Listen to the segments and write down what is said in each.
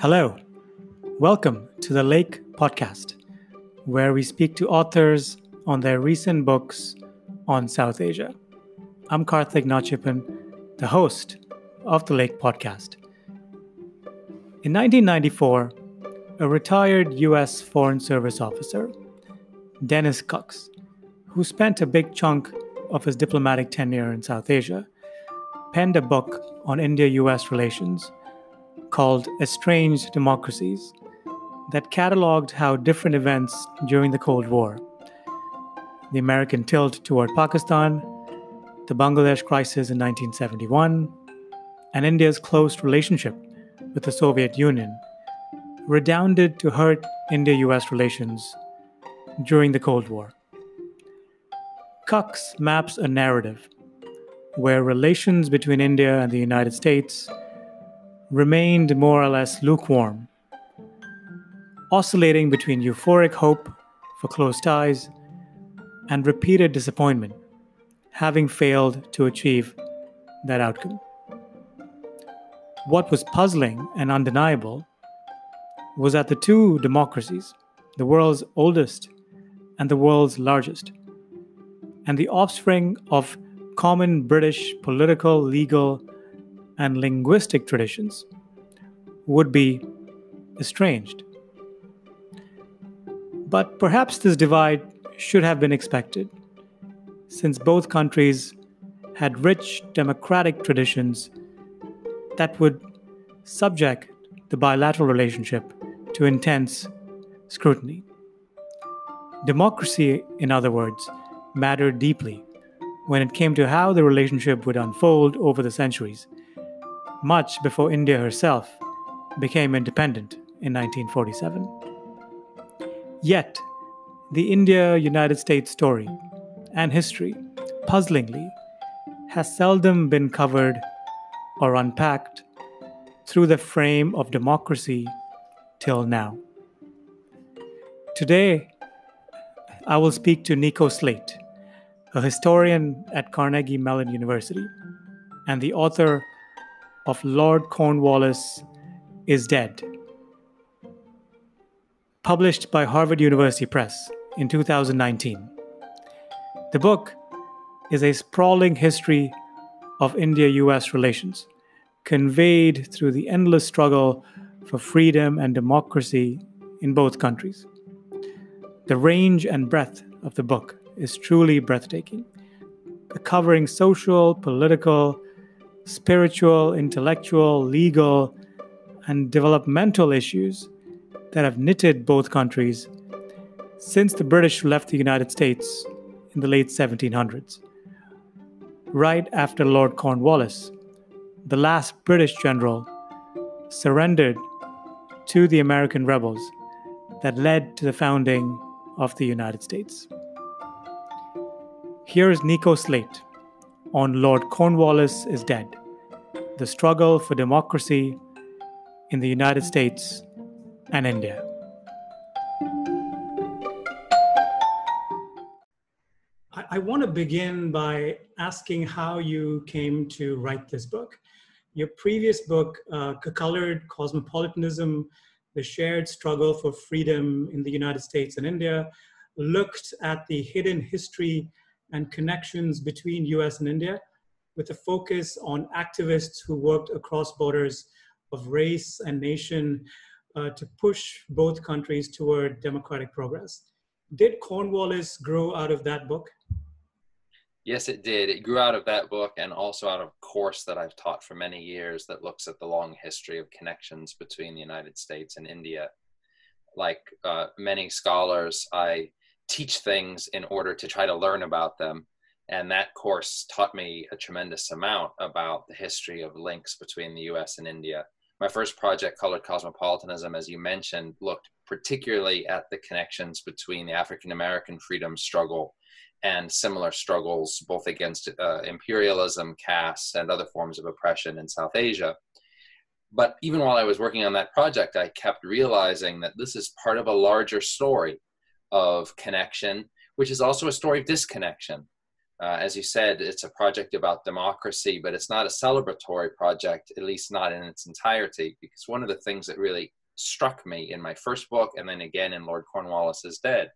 Hello. Welcome to the Lake Podcast, where we speak to authors on their recent books on South Asia. I'm Karthik Nachiappan, the host of the Lake Podcast. In 1994, a retired U.S. Foreign Service officer, Dennis Kux, who spent a big chunk of his diplomatic tenure in South Asia, penned a book on India US relations called Estranged Democracies that cataloged how different events during the Cold War the American tilt toward Pakistan, the Bangladesh crisis in 1971, and India's close relationship with the Soviet Union redounded to hurt India US relations during the Cold War. Kux maps a narrative where relations between India and the United States remained more or less lukewarm, oscillating between euphoric hope for close ties and repeated disappointment, having failed to achieve that outcome. What was puzzling and undeniable was that the two democracies, the world's oldest and the world's largest, and the offspring of common British political, legal, and linguistic traditions would be estranged. But perhaps this divide should have been expected, since both countries had rich democratic traditions that would subject the bilateral relationship to intense scrutiny. Democracy, in other words, mattered deeply when it came to how the relationship would unfold over the centuries, much before India herself became independent in 1947. Yet, the India United States story and history, puzzlingly, has seldom been covered or unpacked through the frame of democracy till now. Today, I will speak to Nico Slate, a historian at Carnegie Mellon University and the author of Lord Cornwallis is Dead, published by Harvard University Press in 2019. The book is a sprawling history of India US relations, conveyed through the endless struggle for freedom and democracy in both countries. The range and breadth of the book is truly breathtaking, covering social, political, spiritual, intellectual, legal, and developmental issues that have knitted both countries since the British left the United States in the late 1700s. Right after Lord Cornwallis, the last British general, surrendered to the American rebels that led to the founding of the United States. Here is Nico Slate on Lord Cornwallis is Dead The Struggle for Democracy in the United States and India. I, want to begin by asking how you came to write this book. Your previous book, uh, Colored Cosmopolitanism The Shared Struggle for Freedom in the United States and India, looked at the hidden history and connections between US and India with a focus on activists who worked across borders of race and nation uh, to push both countries toward democratic progress. Did Cornwallis grow out of that book? Yes, it did. It grew out of that book and also out of a course that I've taught for many years that looks at the long history of connections between the United States and India. Like uh, many scholars, I teach things in order to try to learn about them. And that course taught me a tremendous amount about the history of links between the US and India. My first project, Colored Cosmopolitanism, as you mentioned, looked particularly at the connections between the African American freedom struggle and similar struggles, both against uh, imperialism, caste, and other forms of oppression in South Asia. But even while I was working on that project, I kept realizing that this is part of a larger story of connection, which is also a story of disconnection. Uh, as you said, it's a project about democracy, but it's not a celebratory project, at least not in its entirety, because one of the things that really struck me in my first book and then again in Lord Cornwallis is Dead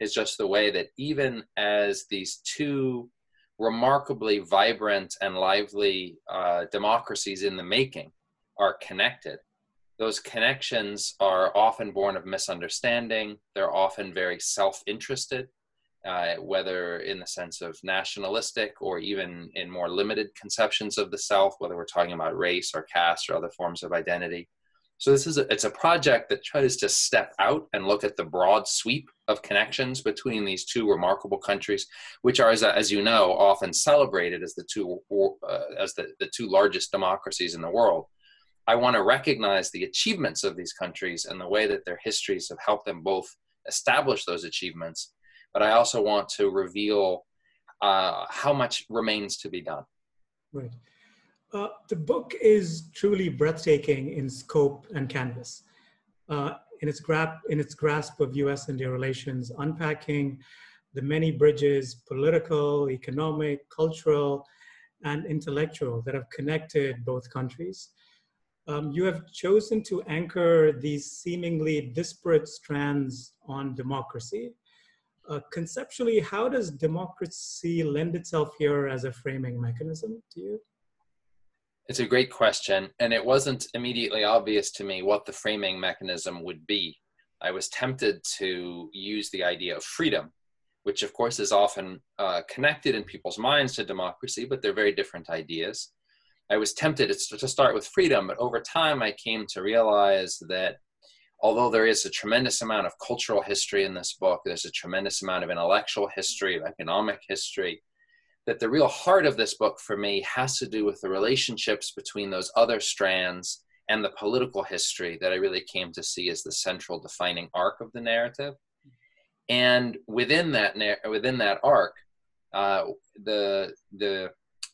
is just the way that even as these two remarkably vibrant and lively uh, democracies in the making are connected, those connections are often born of misunderstanding. They're often very self interested uh, whether in the sense of nationalistic or even in more limited conceptions of the self, whether we're talking about race or caste or other forms of identity. So this is a, it's a project that tries to step out and look at the broad sweep of connections between these two remarkable countries, which are, as, as you know, often celebrated as the two uh, as the, the two largest democracies in the world. I want to recognize the achievements of these countries and the way that their histories have helped them both establish those achievements but I also want to reveal uh, how much remains to be done. Right. Uh, the book is truly breathtaking in scope and canvas. Uh, in its, gra- in its grasp of US India relations, unpacking the many bridges, political, economic, cultural, and intellectual, that have connected both countries. Um, you have chosen to anchor these seemingly disparate strands on democracy uh, conceptually, how does democracy lend itself here as a framing mechanism to you? It's a great question, and it wasn't immediately obvious to me what the framing mechanism would be. I was tempted to use the idea of freedom, which of course is often uh, connected in people's minds to democracy, but they're very different ideas. I was tempted to start with freedom, but over time I came to realize that although there is a tremendous amount of cultural history in this book, there's a tremendous amount of intellectual history, of economic history, that the real heart of this book for me has to do with the relationships between those other strands and the political history that I really came to see as the central defining arc of the narrative. And within that within that arc, uh, the the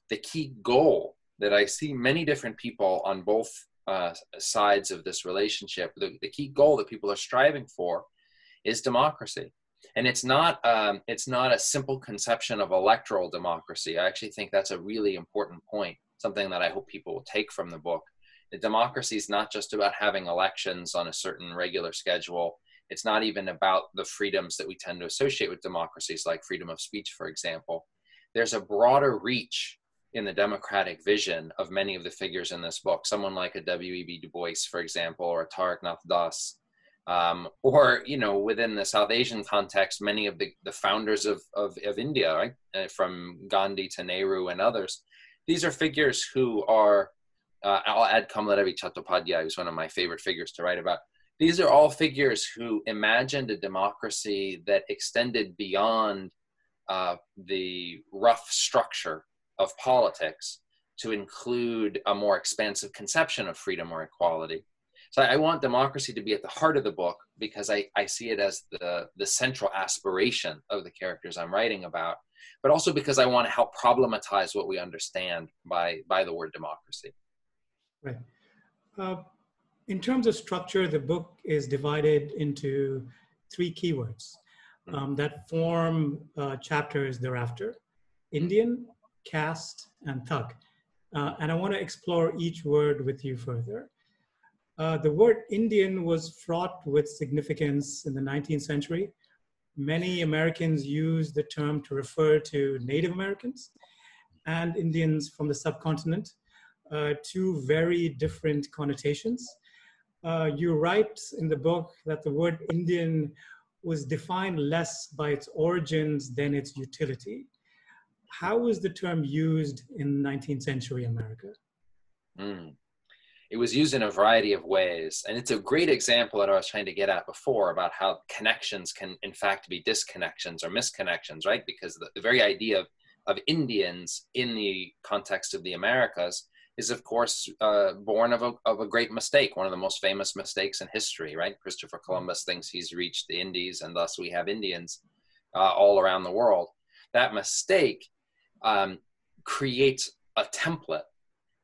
the key goal that I see many different people on both uh, sides of this relationship. The, the, key goal that people are striving for is democracy, and it's not um, it's not a simple conception of electoral democracy. I actually think that's a really important point, something that I hope people will take from the book. The democracy is not just about having elections on a certain regular schedule. It's not even about the freedoms that we tend to associate with democracies, like freedom of speech, for example. There's a broader reach in the democratic vision of many of the figures in this book. Someone like a W.E.B. Du Bois, for example, or a Taraknath Das, um, or you know, within the South Asian context, many of the, the founders of, of, of India, right, uh, from Gandhi to Nehru and others. These are figures who are. Uh, I'll add Kamaladevi Chattopadhyay, who's one of my favorite figures to write about. These are all figures who imagined a democracy that extended beyond uh, the rough structure of politics to include a more expansive conception of freedom or equality. So I want democracy to be at the heart of the book because I, I see it as the, the central aspiration of the characters I'm writing about, but also because I want to help problematize what we understand by, by the word democracy. Right. Uh, in terms of structure, the book is divided into three keywords hmm. um, that form uh, chapters thereafter Indian, caste, and thug. Uh, and I want to explore each word with you further. Uh, the word Indian was fraught with significance in the 19th century. Many Americans used the term to refer to Native Americans and Indians from the subcontinent, uh, two very different connotations. Uh, you write in the book that the word Indian was defined less by its origins than its utility how was the term used in 19th century America? Mm. It was used in a variety of ways. And it's a great example that I was trying to get at before about how connections can, in fact, be disconnections or misconnections, right? Because the, the very idea of, of Indians in the context of the Americas is, of course, uh, born of a, of a great mistake, one of the most famous mistakes in history, right? Christopher Columbus thinks he's reached the Indies, and thus we have Indians uh, all around the world. That mistake um, creates a template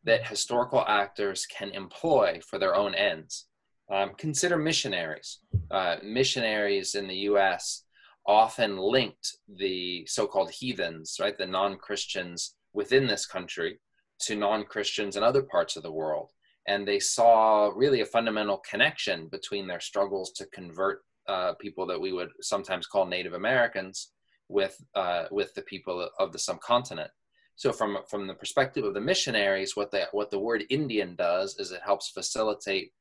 that historical actors can employ for their own ends. Um, consider missionaries. Uh, missionaries in the US often linked the so-called heathens, right, the non-Christians within this country, to non-Christians in other parts of the world, and they saw really a fundamental connection between their struggles to convert uh, people that we would sometimes call Native Americans with uh, with the people of the subcontinent. So from from the perspective of the missionaries, what the what the word Indian does is it helps facilitate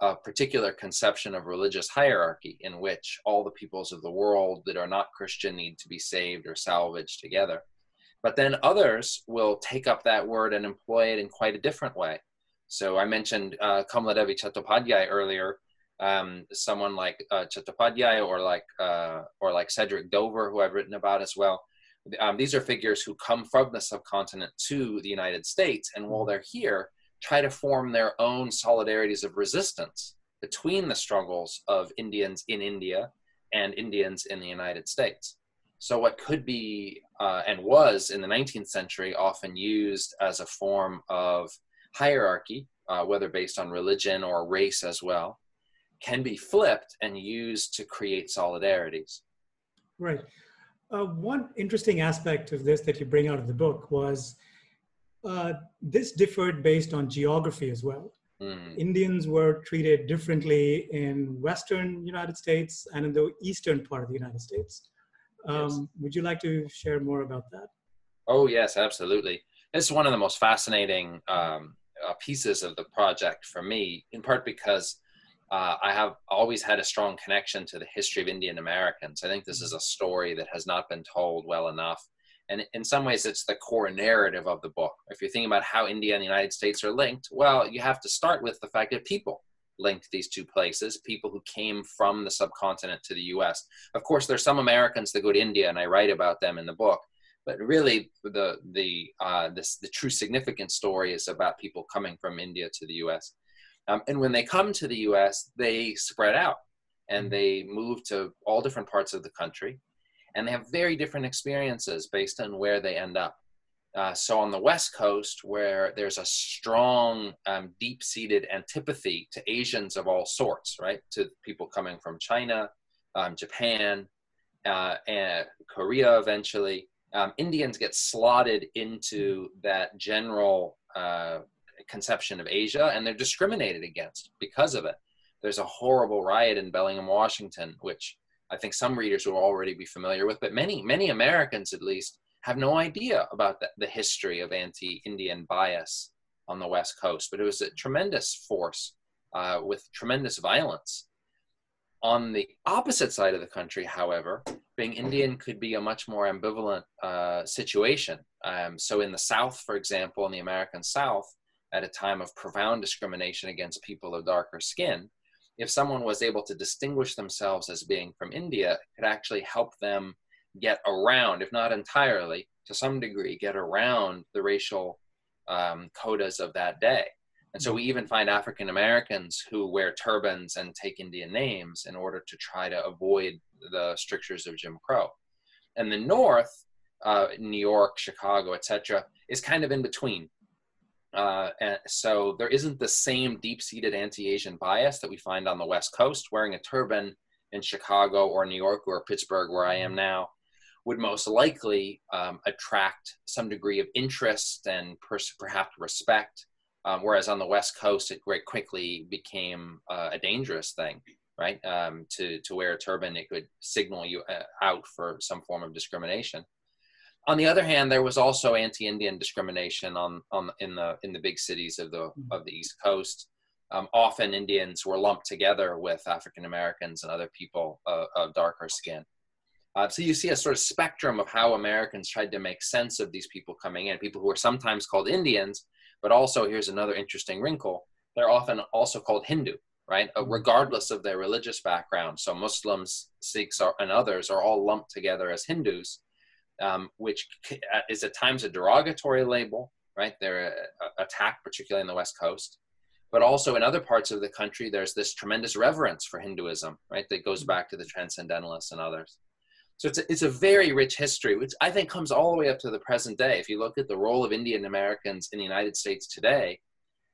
a particular conception of religious hierarchy in which all the peoples of the world that are not Christian need to be saved or salvaged together. But then others will take up that word and employ it in quite a different way. So I mentioned uh, Kamaladevi Chattopadhyay earlier. Um, someone like uh, Chattopadhyay or like uh, or like Cedric Dover, who I've written about as well. Um, these are figures who come from the subcontinent to the United States, and while they're here, try to form their own solidarities of resistance between the struggles of Indians in India and Indians in the United States. So, what could be uh, and was in the 19th century often used as a form of hierarchy, uh, whether based on religion or race as well, can be flipped and used to create solidarities. Right. Uh, one interesting aspect of this that you bring out of the book was uh, this differed based on geography as well. Mm. Indians were treated differently in Western United States and in the eastern part of the United States. Um, yes. Would you like to share more about that? Oh, yes, absolutely. It's one of the most fascinating um, uh, pieces of the project for me, in part because uh, I have always had a strong connection to the history of Indian Americans. I think this is a story that has not been told well enough. And in some ways, it's the core narrative of the book. If you're thinking about how India and the United States are linked, well, you have to start with the fact that people linked these two places, people who came from the subcontinent to the US. Of course, there's some Americans that go to India, and I write about them in the book. But really, the, the, uh, this, the true significant story is about people coming from India to the US. Um, and when they come to the US, they spread out and mm-hmm. they move to all different parts of the country and they have very different experiences based on where they end up. Uh, so on the West Coast, where there's a strong, um, deep-seated antipathy to Asians of all sorts, right? To people coming from China, um, Japan, uh, and Korea eventually, um, Indians get slotted into that general uh, conception of Asia, and they're discriminated against because of it. There's a horrible riot in Bellingham, Washington, which I think some readers will already be familiar with, but many, many Americans at least have no idea about the, the history of anti-Indian bias on the West Coast. But it was a tremendous force uh, with tremendous violence. On the opposite side of the country, however, being Indian could be a much more ambivalent uh, situation. Um, so, in the South, for example, in the American South, at a time of profound discrimination against people of darker skin, if someone was able to distinguish themselves as being from India, it could actually help them get around, if not entirely, to some degree, get around the racial um, codas of that day. And so we even find African Americans who wear turbans and take Indian names in order to try to avoid the strictures of Jim Crow. And the North, uh, New York, Chicago, etc., is kind of in between. Uh, and so there isn't the same deep-seated anti-Asian bias that we find on the West Coast. Wearing a turban in Chicago or New York or Pittsburgh, where I am mm-hmm. now, would most likely um, attract some degree of interest and perhaps respect. Um, whereas on the West Coast, it very quickly became uh, a dangerous thing, right? Um, to to wear a turban, it could signal you uh, out for some form of discrimination on the other hand, there was also anti-Indian discrimination on, on in the in the big cities of the mm-hmm. of the East Coast. Um, often Indians were lumped together with African Americans and other people uh, of darker skin. Uh, so you see a sort of spectrum of how Americans tried to make sense of these people coming in. People who are sometimes called Indians, but also here's another interesting wrinkle: they're often also called Hindu, right? Uh, mm-hmm. regardless of their religious background. So Muslims, Sikhs, are, and others are all lumped together as Hindus um, which uh, is at times a derogatory label, right? They're attacked, particularly in the West Coast. But also in other parts of the country, there's this tremendous reverence for Hinduism, right? That goes back to the Transcendentalists and others. So it's a, it's a very rich history, which I think comes all the way up to the present day. If you look at the role of Indian Americans in the United States today,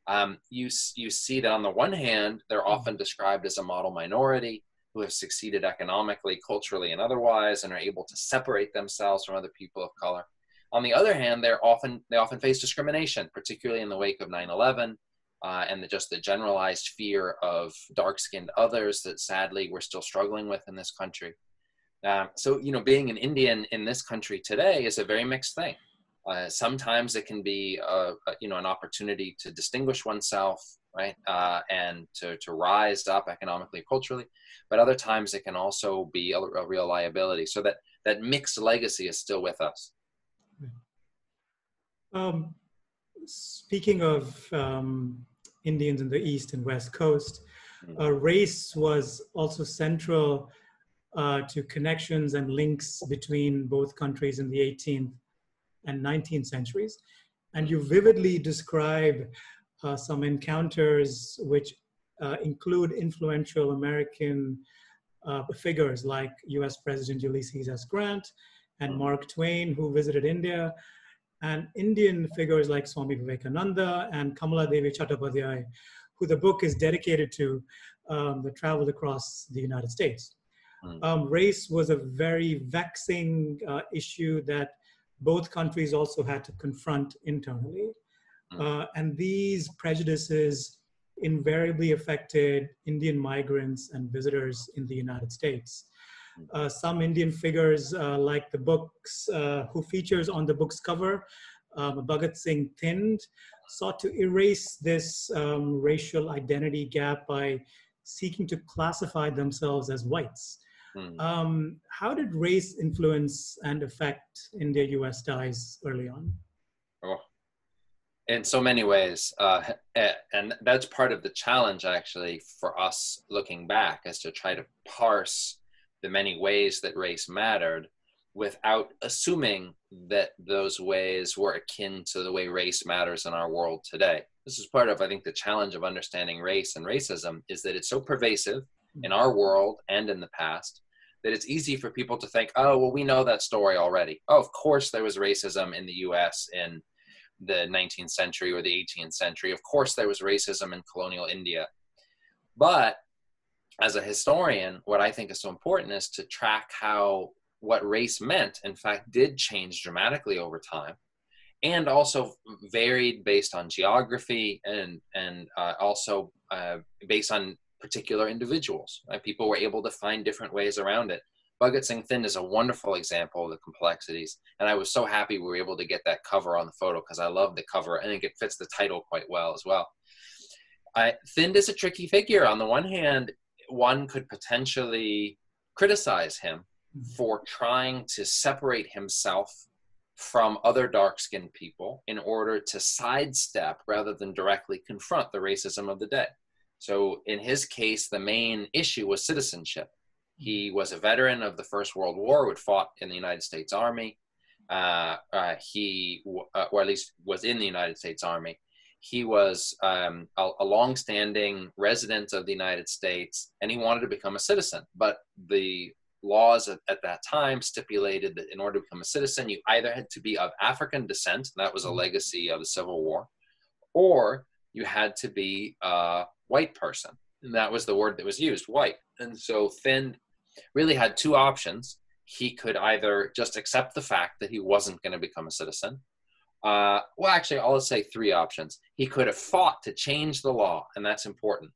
um, you, you see that on the one hand, they're often described as a model minority. Who have succeeded economically, culturally, and otherwise, and are able to separate themselves from other people of color. On the other hand, they're often they often face discrimination, particularly in the wake of 9/11, uh, and the, just the generalized fear of dark-skinned others that sadly we're still struggling with in this country. Um, so, you know, being an Indian in this country today is a very mixed thing. Uh, sometimes it can be, a, a, you know, an opportunity to distinguish oneself, right, uh, and to, to rise up economically, culturally. But other times it can also be a, a real liability. So that that mixed legacy is still with us. Um, speaking of um, Indians in the East and West Coast, hmm. uh, race was also central uh, to connections and links between both countries in the 18th and 19th centuries. And you vividly describe uh, some encounters which uh, include influential American uh, figures like US President Ulysses S. Grant and Mark Twain, who visited India, and Indian figures like Swami Vivekananda and Kamala Devi Chattopadhyay, who the book is dedicated to, um, that traveled across the United States. Mm. Um, race was a very vexing uh, issue that both countries also had to confront internally. Mm. Uh, and these prejudices invariably affected Indian migrants and visitors in the United States. Mm. Uh, some Indian figures, uh, like the books, uh, who features on the book's cover, um, Bhagat Singh Thind, sought to erase this um, racial identity gap by seeking to classify themselves as whites. Mm. Um, how did race influence and affect India US ties early on? Oh, in so many ways. Uh, and that's part of the challenge, actually, for us looking back, is to try to parse the many ways that race mattered without assuming that those ways were akin to the way race matters in our world today. This is part of, I think, the challenge of understanding race and racism is that it's so pervasive in our world and in the past that it's easy for people to think, oh, well, we know that story already. Oh, of course there was racism in the US in the 19th century or the 18th century. Of course there was racism in colonial India. But as a historian, what I think is so important is to track how what race meant, in fact, did change dramatically over time and also varied based on geography and and uh, also uh, based on particular individuals. Right? People were able to find different ways around it. Bhagat Singh Thind is a wonderful example of the complexities, and I was so happy we were able to get that cover on the photo because I love the cover. I think it fits the title quite well as well. I, Thind is a tricky figure. On the one hand, one could potentially criticize him mm-hmm. for trying to separate himself from other dark skinned people in order to sidestep rather than directly confront the racism of the day. So in his case, the main issue was citizenship. He was a veteran of the First World War, who fought in the United States Army. Uh, uh, he, uh, or at least was in the United States Army. He was um, a, a long-standing resident of the United States, and he wanted to become a citizen. But the laws at, at, that time stipulated that in order to become a citizen, you either had to be of African descent, that was a mm-hmm. legacy of the Civil War, or you had to be a white person. And that was the word that was used, white. And so Thind really had two options. He could either just accept the fact that he wasn't going to become a citizen. Uh, well, actually, I'll say three options. He could have fought to change the law, and that's important.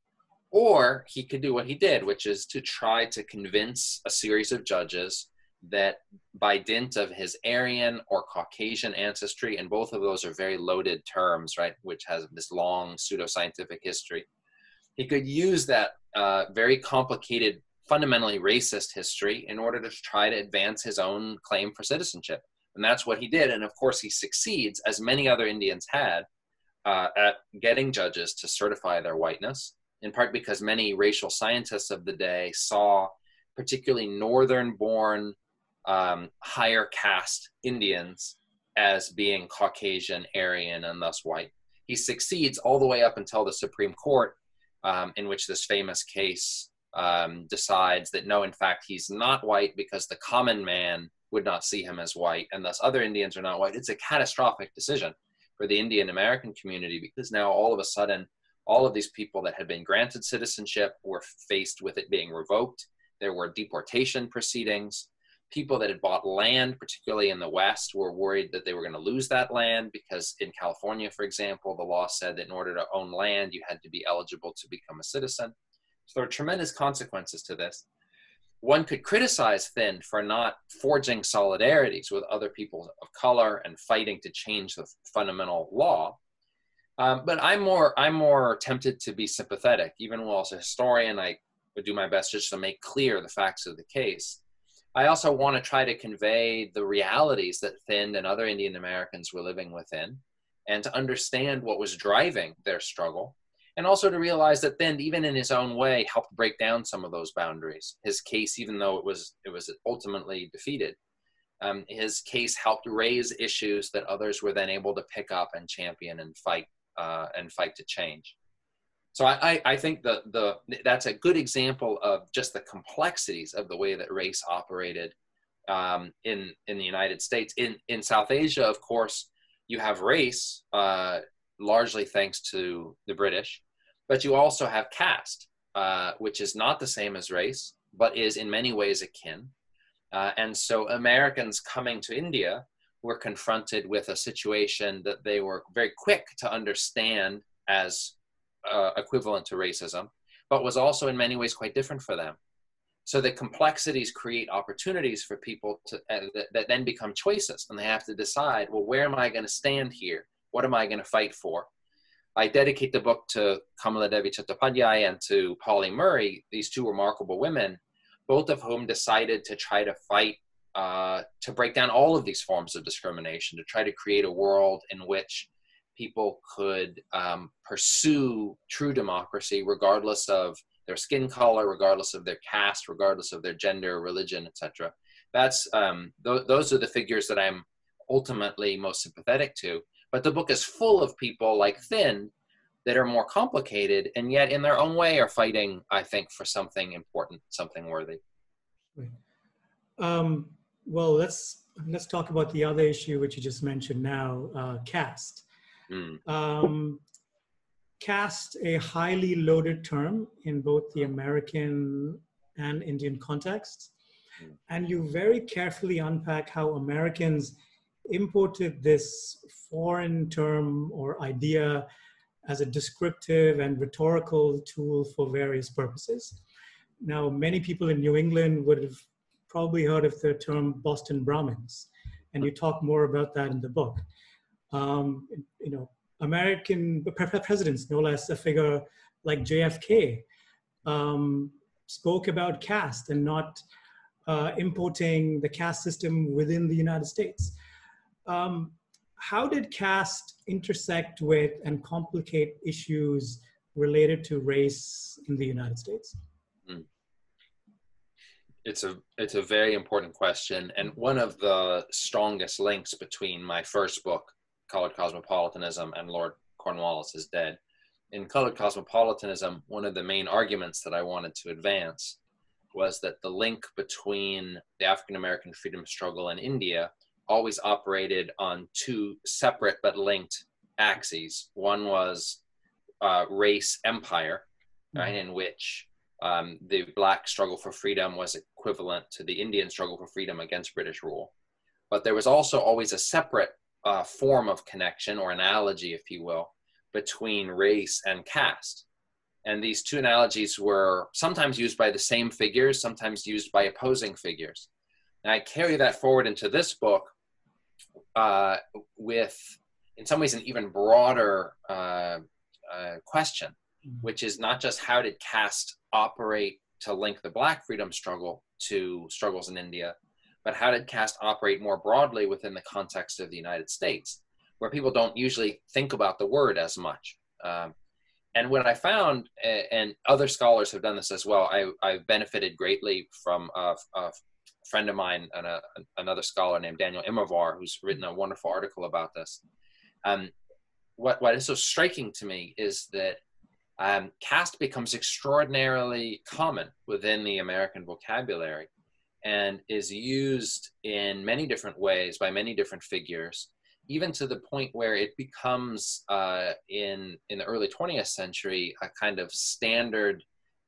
Or he could do what he did, which is to try to convince a series of judges that by dint of his Aryan or Caucasian ancestry, and both of those are very loaded terms, right, which has this long pseudoscientific history, he could use that uh, very complicated, fundamentally racist history in order to try to advance his own claim for citizenship. And that's what he did. And of course, he succeeds, as many other Indians had, uh, at getting judges to certify their whiteness, in part because many racial scientists of the day saw particularly northern born, um, higher caste Indians as being Caucasian, Aryan, and thus white. He succeeds all the way up until the Supreme Court um, in which this famous case um, decides that no, in fact, he's not white because the common man would not see him as white, and thus other Indians are not white. It's a catastrophic decision for the Indian American community because now all of a sudden, all of these people that had been granted citizenship were faced with it being revoked. there were deportation proceedings. People that had bought land, particularly in the West, were worried that they were going to lose that land because in California, for example, the law said that in order to own land, you had to be eligible to become a citizen. So there are tremendous consequences to this. One could criticize Thind for not forging solidarities with other people of color and fighting to change the fundamental law. Um, but I'm more I'm more tempted to be sympathetic. Even while as a historian, I would do my best just to make clear the facts of the case. I also want to try to convey the realities that Thind and other Indian Americans were living within, and to understand what was driving their struggle, and also to realize that Thind even in his own way, helped break down some of those boundaries. His case, even though it was it was ultimately defeated, um, his case helped raise issues that others were then able to pick up and champion and fight uh, and fight to change. So I, I think the, the, that's a good example of just the complexities of the way that race operated um, in, in the United States. In, in South Asia, of course, you have race, uh, largely thanks to the British, but you also have caste, uh, which is not the same as race, but is in many ways akin. Uh, and so Americans coming to India were confronted with a situation that they were very quick to understand as uh, equivalent to racism, but was also in many ways quite different for them. So the complexities create opportunities for people to, uh, that, that then become choices, and they have to decide, well, where am I going to stand here? What am I going to fight for? I dedicate the book to Kamala Devi Chattopadhyay and to Pauli Murray, these two remarkable women, both of whom decided to try to fight uh, to break down all of these forms of discrimination, to try to create a world in which people could um, pursue true democracy regardless of their skin color, regardless of their caste, regardless of their gender, religion, etc. That's um, th- those are the figures that I'm ultimately most sympathetic to. But the book is full of people like Thind that are more complicated and yet in their own way are fighting, I think, for something important, something worthy. Um, well, let's let's talk about the other issue which you just mentioned now, uh, caste. Mm. Um, caste, a highly loaded term in both the American and Indian contexts. Mm. And you very carefully unpack how Americans imported this foreign term or idea as a descriptive and rhetorical tool for various purposes. Now, many people in New England would have probably heard of the term Boston Brahmins, and you talk more about that in the book um, you know, American presidents, no less a figure like JFK, um, spoke about caste and not uh, importing the caste system within the United States. Um, how did caste intersect with and complicate issues related to race in the United States? Hmm. It's a it's a very important question, and one of the strongest links between my first book, colored cosmopolitanism and Lord Cornwallis is dead. In colored cosmopolitanism, one of the main arguments that I wanted to advance was that the link between the African American freedom struggle and India always operated on two separate but linked axes. One was uh, race empire, right, in which um, the black struggle for freedom was equivalent to the Indian struggle for freedom against British rule. But there was also always a separate uh, form of connection or analogy, if you will, between race and caste. And these two analogies were sometimes used by the same figures, sometimes used by opposing figures. And I carry that forward into this book uh, with, in some ways, an even broader uh, uh, question, mm-hmm. which is not just how did caste operate to link the Black freedom struggle to struggles in India, but how did caste operate more broadly within the context of the United States, where people don't usually think about the word as much? Um, and what I found, and other scholars have done this as well, I, I've benefited greatly from a friend of mine and a, another scholar named Daniel Immerwahr, who's written a wonderful article about this. Um, what, what is so striking to me is that um, caste becomes extraordinarily common within the American vocabulary and is used in many different ways by many different figures, even to the point where it becomes uh, in in the early 20th century a kind of standard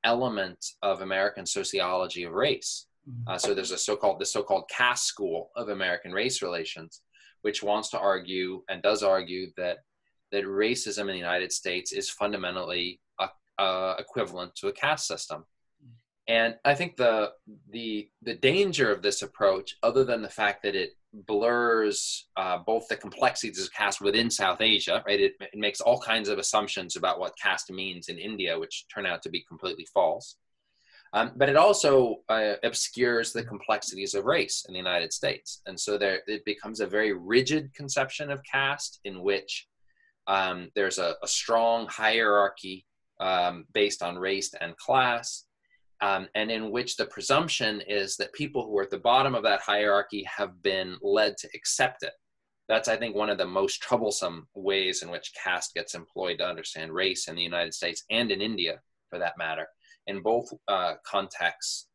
element of American sociology of race. Mm-hmm. Uh, so there's a so-called the so-called caste school of American race relations, which wants to argue and does argue that that racism in the United States is fundamentally uh, equivalent to a caste system. And I think the the the danger of this approach, other than the fact that it blurs uh, both the complexities of caste within South Asia, right? It, it, makes all kinds of assumptions about what caste means in India, which turn out to be completely false. Um, but it also uh, obscures the complexities of race in the United States, and so there it becomes a very rigid conception of caste in which um, there's a, a, strong hierarchy um, based on race and class, um, and in which the presumption is that people who are at the bottom of that hierarchy have been led to accept it. That's, I think, one of the most troublesome ways in which caste gets employed to understand race in the United States and in India, for that matter. In both uh, contexts,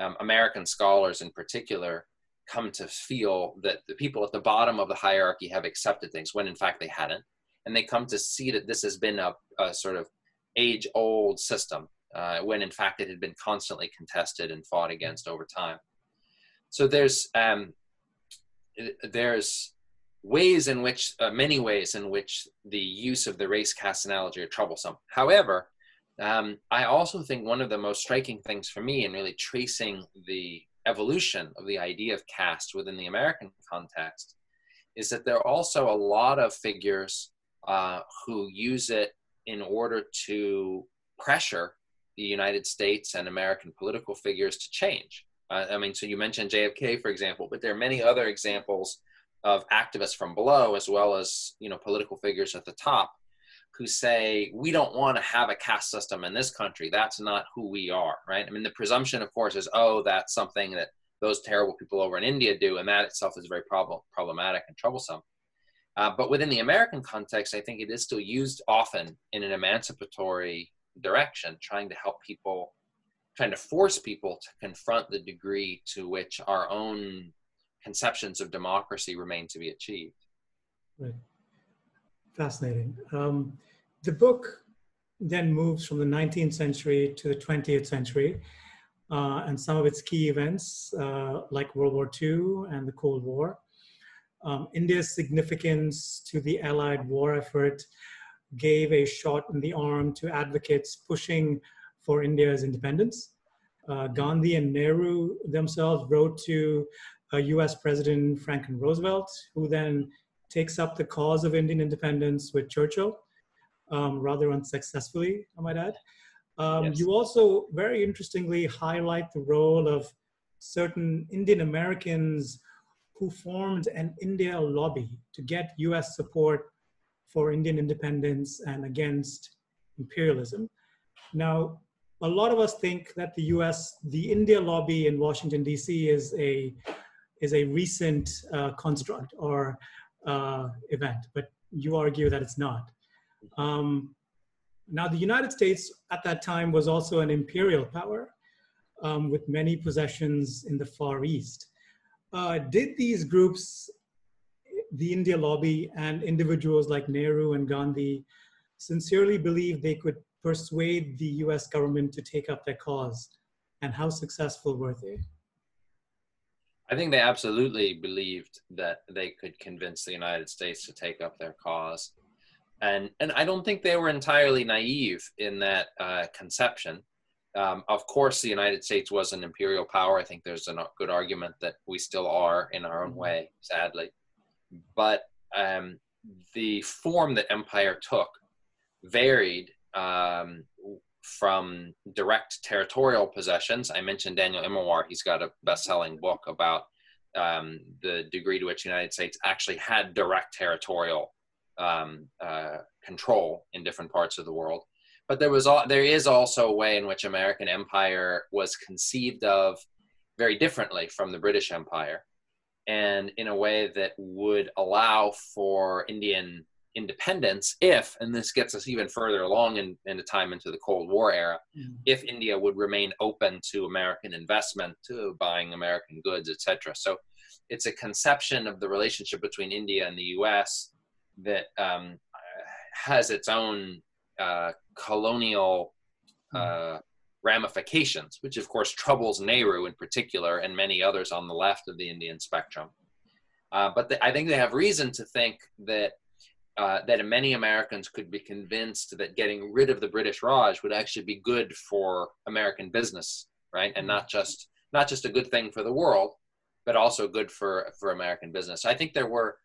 um, American scholars in particular come to feel that the people at the bottom of the hierarchy have accepted things when in fact they hadn't. And they come to see that this has been a, a sort of age old system uh, when in fact it had been constantly contested and fought against over time. So there's um, there's ways in which uh, many ways in which the use of the race caste analogy are troublesome. However, um, I also think one of the most striking things for me in really tracing the evolution of the idea of caste within the American context is that there are also a lot of figures uh, who use it in order to pressure the United States and American political figures to change. Uh, I mean, so you mentioned JFK, for example, but there are many other examples of activists from below, as well as you know political figures at the top, who say we don't want to have a caste system in this country. That's not who we are, right? I mean, the presumption, of course, is oh, that's something that those terrible people over in India do, and that itself is very prob- problematic and troublesome. Uh, but within the American context, I think it is still used often in an emancipatory direction, trying to help people, trying to force people to confront the degree to which our own conceptions of democracy remain to be achieved. Right. Fascinating. Um, the book then moves from the 19th century to the 20th century, uh, and some of its key events, uh, like World War II and the Cold War. Um, India's significance to the Allied war effort gave a shot in the arm to advocates pushing for India's independence. Uh, Gandhi and Nehru themselves wrote to uh, US President Franklin Roosevelt, who then takes up the cause of Indian independence with Churchill, um, rather unsuccessfully, I might add. Um, yes. You also very interestingly highlight the role of certain Indian Americans who formed an India lobby to get US support for Indian independence and against imperialism. Now, a lot of us think that the US, the India lobby in Washington, D.C. is a, is a recent uh, construct or uh, event, but you argue that it's not. Um, now, the United States at that time was also an imperial power um, with many possessions in the Far East. Uh, did these groups the India lobby and individuals like Nehru and Gandhi sincerely believe they could persuade the US government to take up their cause? And how successful were they? I think they absolutely believed that they could convince the United States to take up their cause. And, and I don't think they were entirely naive in that uh, conception. Um, of course, the United States was an imperial power. I think there's a good argument that we still are in our own mm-hmm. way, sadly but um, the form that empire took varied um, from direct territorial possessions. I mentioned Daniel Immerwahr. He's got a best-selling book about um, the degree to which the United States actually had direct territorial um, uh, control in different parts of the world. But there was all, there is also a way in which American empire was conceived of very differently from the British Empire and in a way that would allow for Indian independence if, and this gets us even further along in, in the time into the Cold War era, mm-hmm. if India would remain open to American investment, to buying American goods, etc. So it's a conception of the relationship between India and the U.S. that um, has its own uh, colonial mm-hmm. uh, ramifications, which of course troubles Nehru in particular and many others on the left of the Indian spectrum. Uh, but the, I think they have reason to think that uh, that many Americans could be convinced that getting rid of the British Raj would actually be good for American business, right? And not just not just a good thing for the world, but also good for for American business. I think there were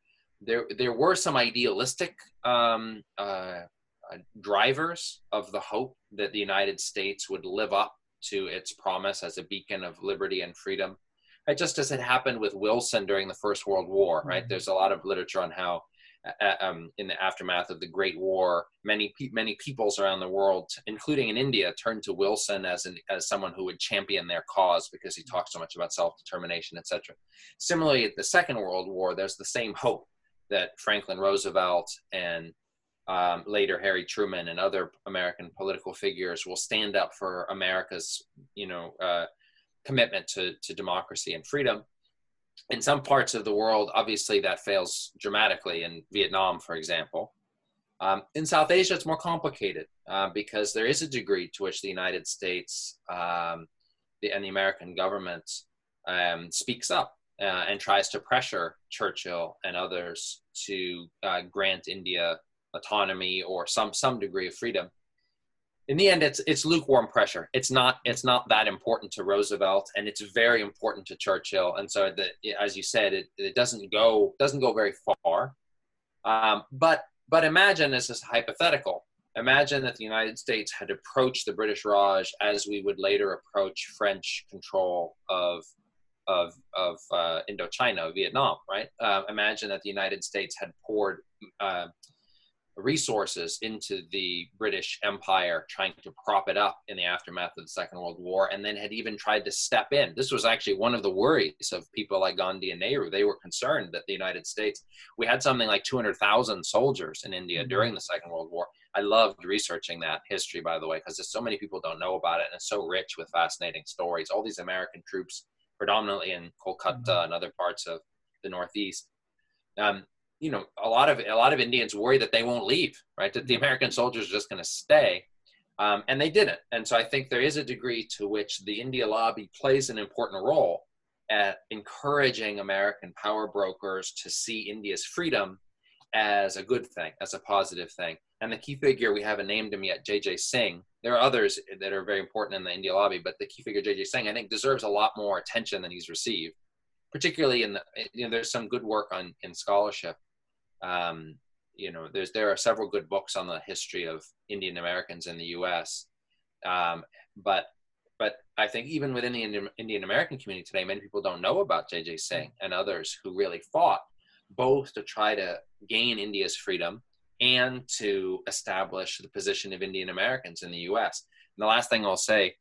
there there were some idealistic um, uh, uh, drivers of the hope that the United States would live up to its promise as a beacon of liberty and freedom. Right, just as it happened with Wilson during the First World War, right? Mm-hmm. There's a lot of literature on how um, in the aftermath of the Great War, many many peoples around the world, including in India, turned to Wilson as an, as someone who would champion their cause because he talked so much about self determination, etc. Similarly, at the Second World War, there's the same hope that Franklin Roosevelt and um, later Harry Truman and other American political figures will stand up for America's, you know, uh, commitment to, to democracy and freedom. In some parts of the world, obviously that fails dramatically. In Vietnam, for example, um, in South Asia, it's more complicated uh, because there is a degree to which the United States um, the, and the American government um, speaks up uh, and tries to pressure Churchill and others to uh, grant India autonomy or some some degree of freedom. In the end, it's it's lukewarm pressure. It's not it's not that important to Roosevelt, and it's very important to Churchill. And so, the, as you said, it, it doesn't go doesn't go very far. Um, but but imagine this is hypothetical. Imagine that the United States had approached the British Raj as we would later approach French control of of of uh, Indochina, Vietnam, right? Uh, imagine that the United States had poured uh, resources into the British Empire, trying to prop it up in the aftermath of the Second World War, and then had even tried to step in. This was actually one of the worries of people like Gandhi and Nehru. They were concerned that the United States, we had something like 200,000 soldiers in India mm-hmm. during the Second World War. I loved researching that history, by the way, because there's so many people don't know about it, and it's so rich with fascinating stories. All these American troops, predominantly in Kolkata mm-hmm. and other parts of the Northeast. Um, you know a lot of a lot of Indians worry that they won't leave, right? That the mm-hmm. American soldiers are just going to stay, um, and they didn't. And so I think there is a degree to which the India lobby plays an important role at encouraging American power brokers to see India's freedom as a good thing, as a positive thing. And the key figure we haven't named him yet, J.J. Singh. There are others that are very important in the India lobby, but the key figure, J.J. Singh, I think deserves a lot more attention than he's received. Particularly in the, you know, there's some good work on in scholarship um, you know, there's there are several good books on the history of Indian Americans in the U.S. Um, but but I think even within the Indian, American community today, many people don't know about J.J. Singh and others who really fought both to try to gain India's freedom and to establish the position of Indian Americans in the U.S. And the last thing I'll say,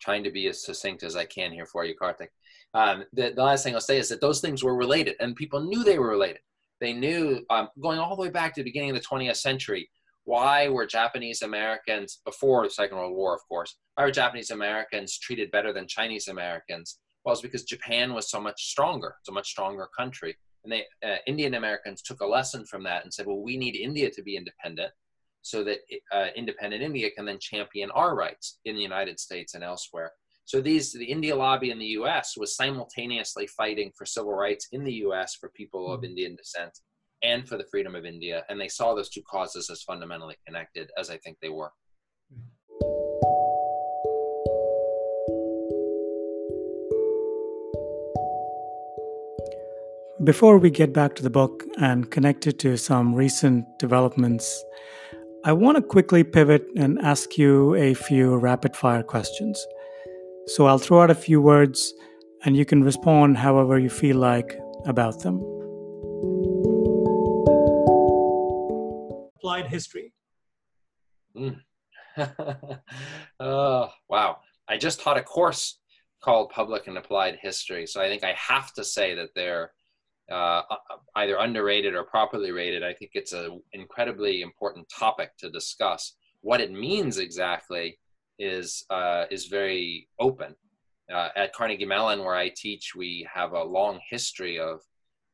trying to be as succinct as I can here for you, Karthik. Um, the, the last thing I'll say is that those things were related, and people knew they were related. They knew, um, going all the way back to the beginning of the 20th century, why were Japanese Americans, before the Second World War, of course, why were Japanese Americans treated better than Chinese Americans? Well, it's because Japan was so much stronger, it's a much stronger country. And they, uh, Indian Americans took a lesson from that and said, well, we need India to be independent so that uh, independent India can then champion our rights in the United States and elsewhere. So these the India lobby in the U.S. was simultaneously fighting for civil rights in the U.S. for people of hmm. Indian descent and for the freedom of India, and they saw those two causes as fundamentally connected, as I think they were. Before we get back to the book and connect it to some recent developments, I want to quickly pivot and ask you a few rapid fire questions. So I'll throw out a few words and you can respond however you feel like about them. Applied history. Mm. oh, wow. I just taught a course called Public and Applied History. So I think I have to say that they're uh, either underrated or properly rated. I think it's an incredibly important topic to discuss. What it means exactly is uh, is very open. Uh, at Carnegie Mellon, where I teach, we have a long history of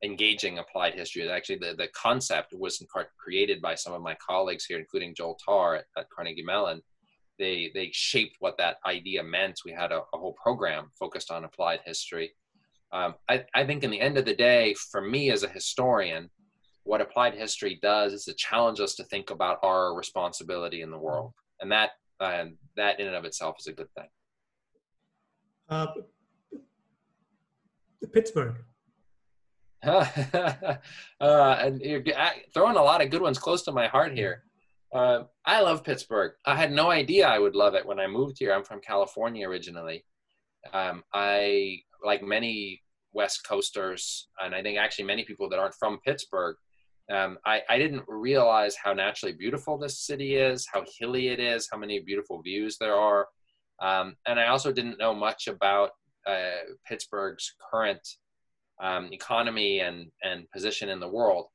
engaging applied history. Actually, the, the concept was created by some of my colleagues here, including Joel Tarr at, at Carnegie Mellon. they they shaped what that idea meant. We had a, a whole program focused on applied history. Um, I, I think in the end of the day, for me as a historian, what applied history does is it challenges us to think about our responsibility in the world, and that uh, that in and of itself is a good thing. Uh, Pittsburgh. uh, and you're throwing a lot of good ones close to my heart here. Uh, I love Pittsburgh. I had no idea I would love it when I moved here. I'm from California originally. Um, I, like many West Coasters, and I think actually many people that aren't from Pittsburgh, um, I, I didn't realize how naturally beautiful this city is, how hilly it is, how many beautiful views there are. Um, and I also didn't know much about uh, Pittsburgh's current um, economy and, and position in the world.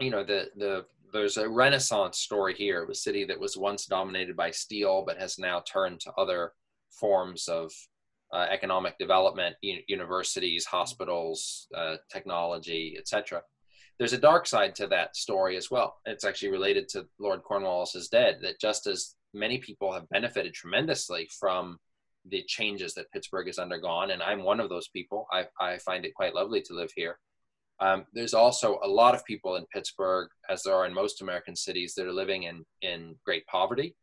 You know, the, the, there's a renaissance story here of a city that was once dominated by steel, but has now turned to other forms of uh, economic development, universities, hospitals, uh, technology, etc. There's a dark side to that story as well. It's actually related to Lord Cornwallis's dead. That just as many people have benefited tremendously from the changes that Pittsburgh has undergone, and I'm one of those people. I, I find it quite lovely to live here. Um, there's also a lot of people in Pittsburgh, as there are in most American cities, that are living in, in great poverty.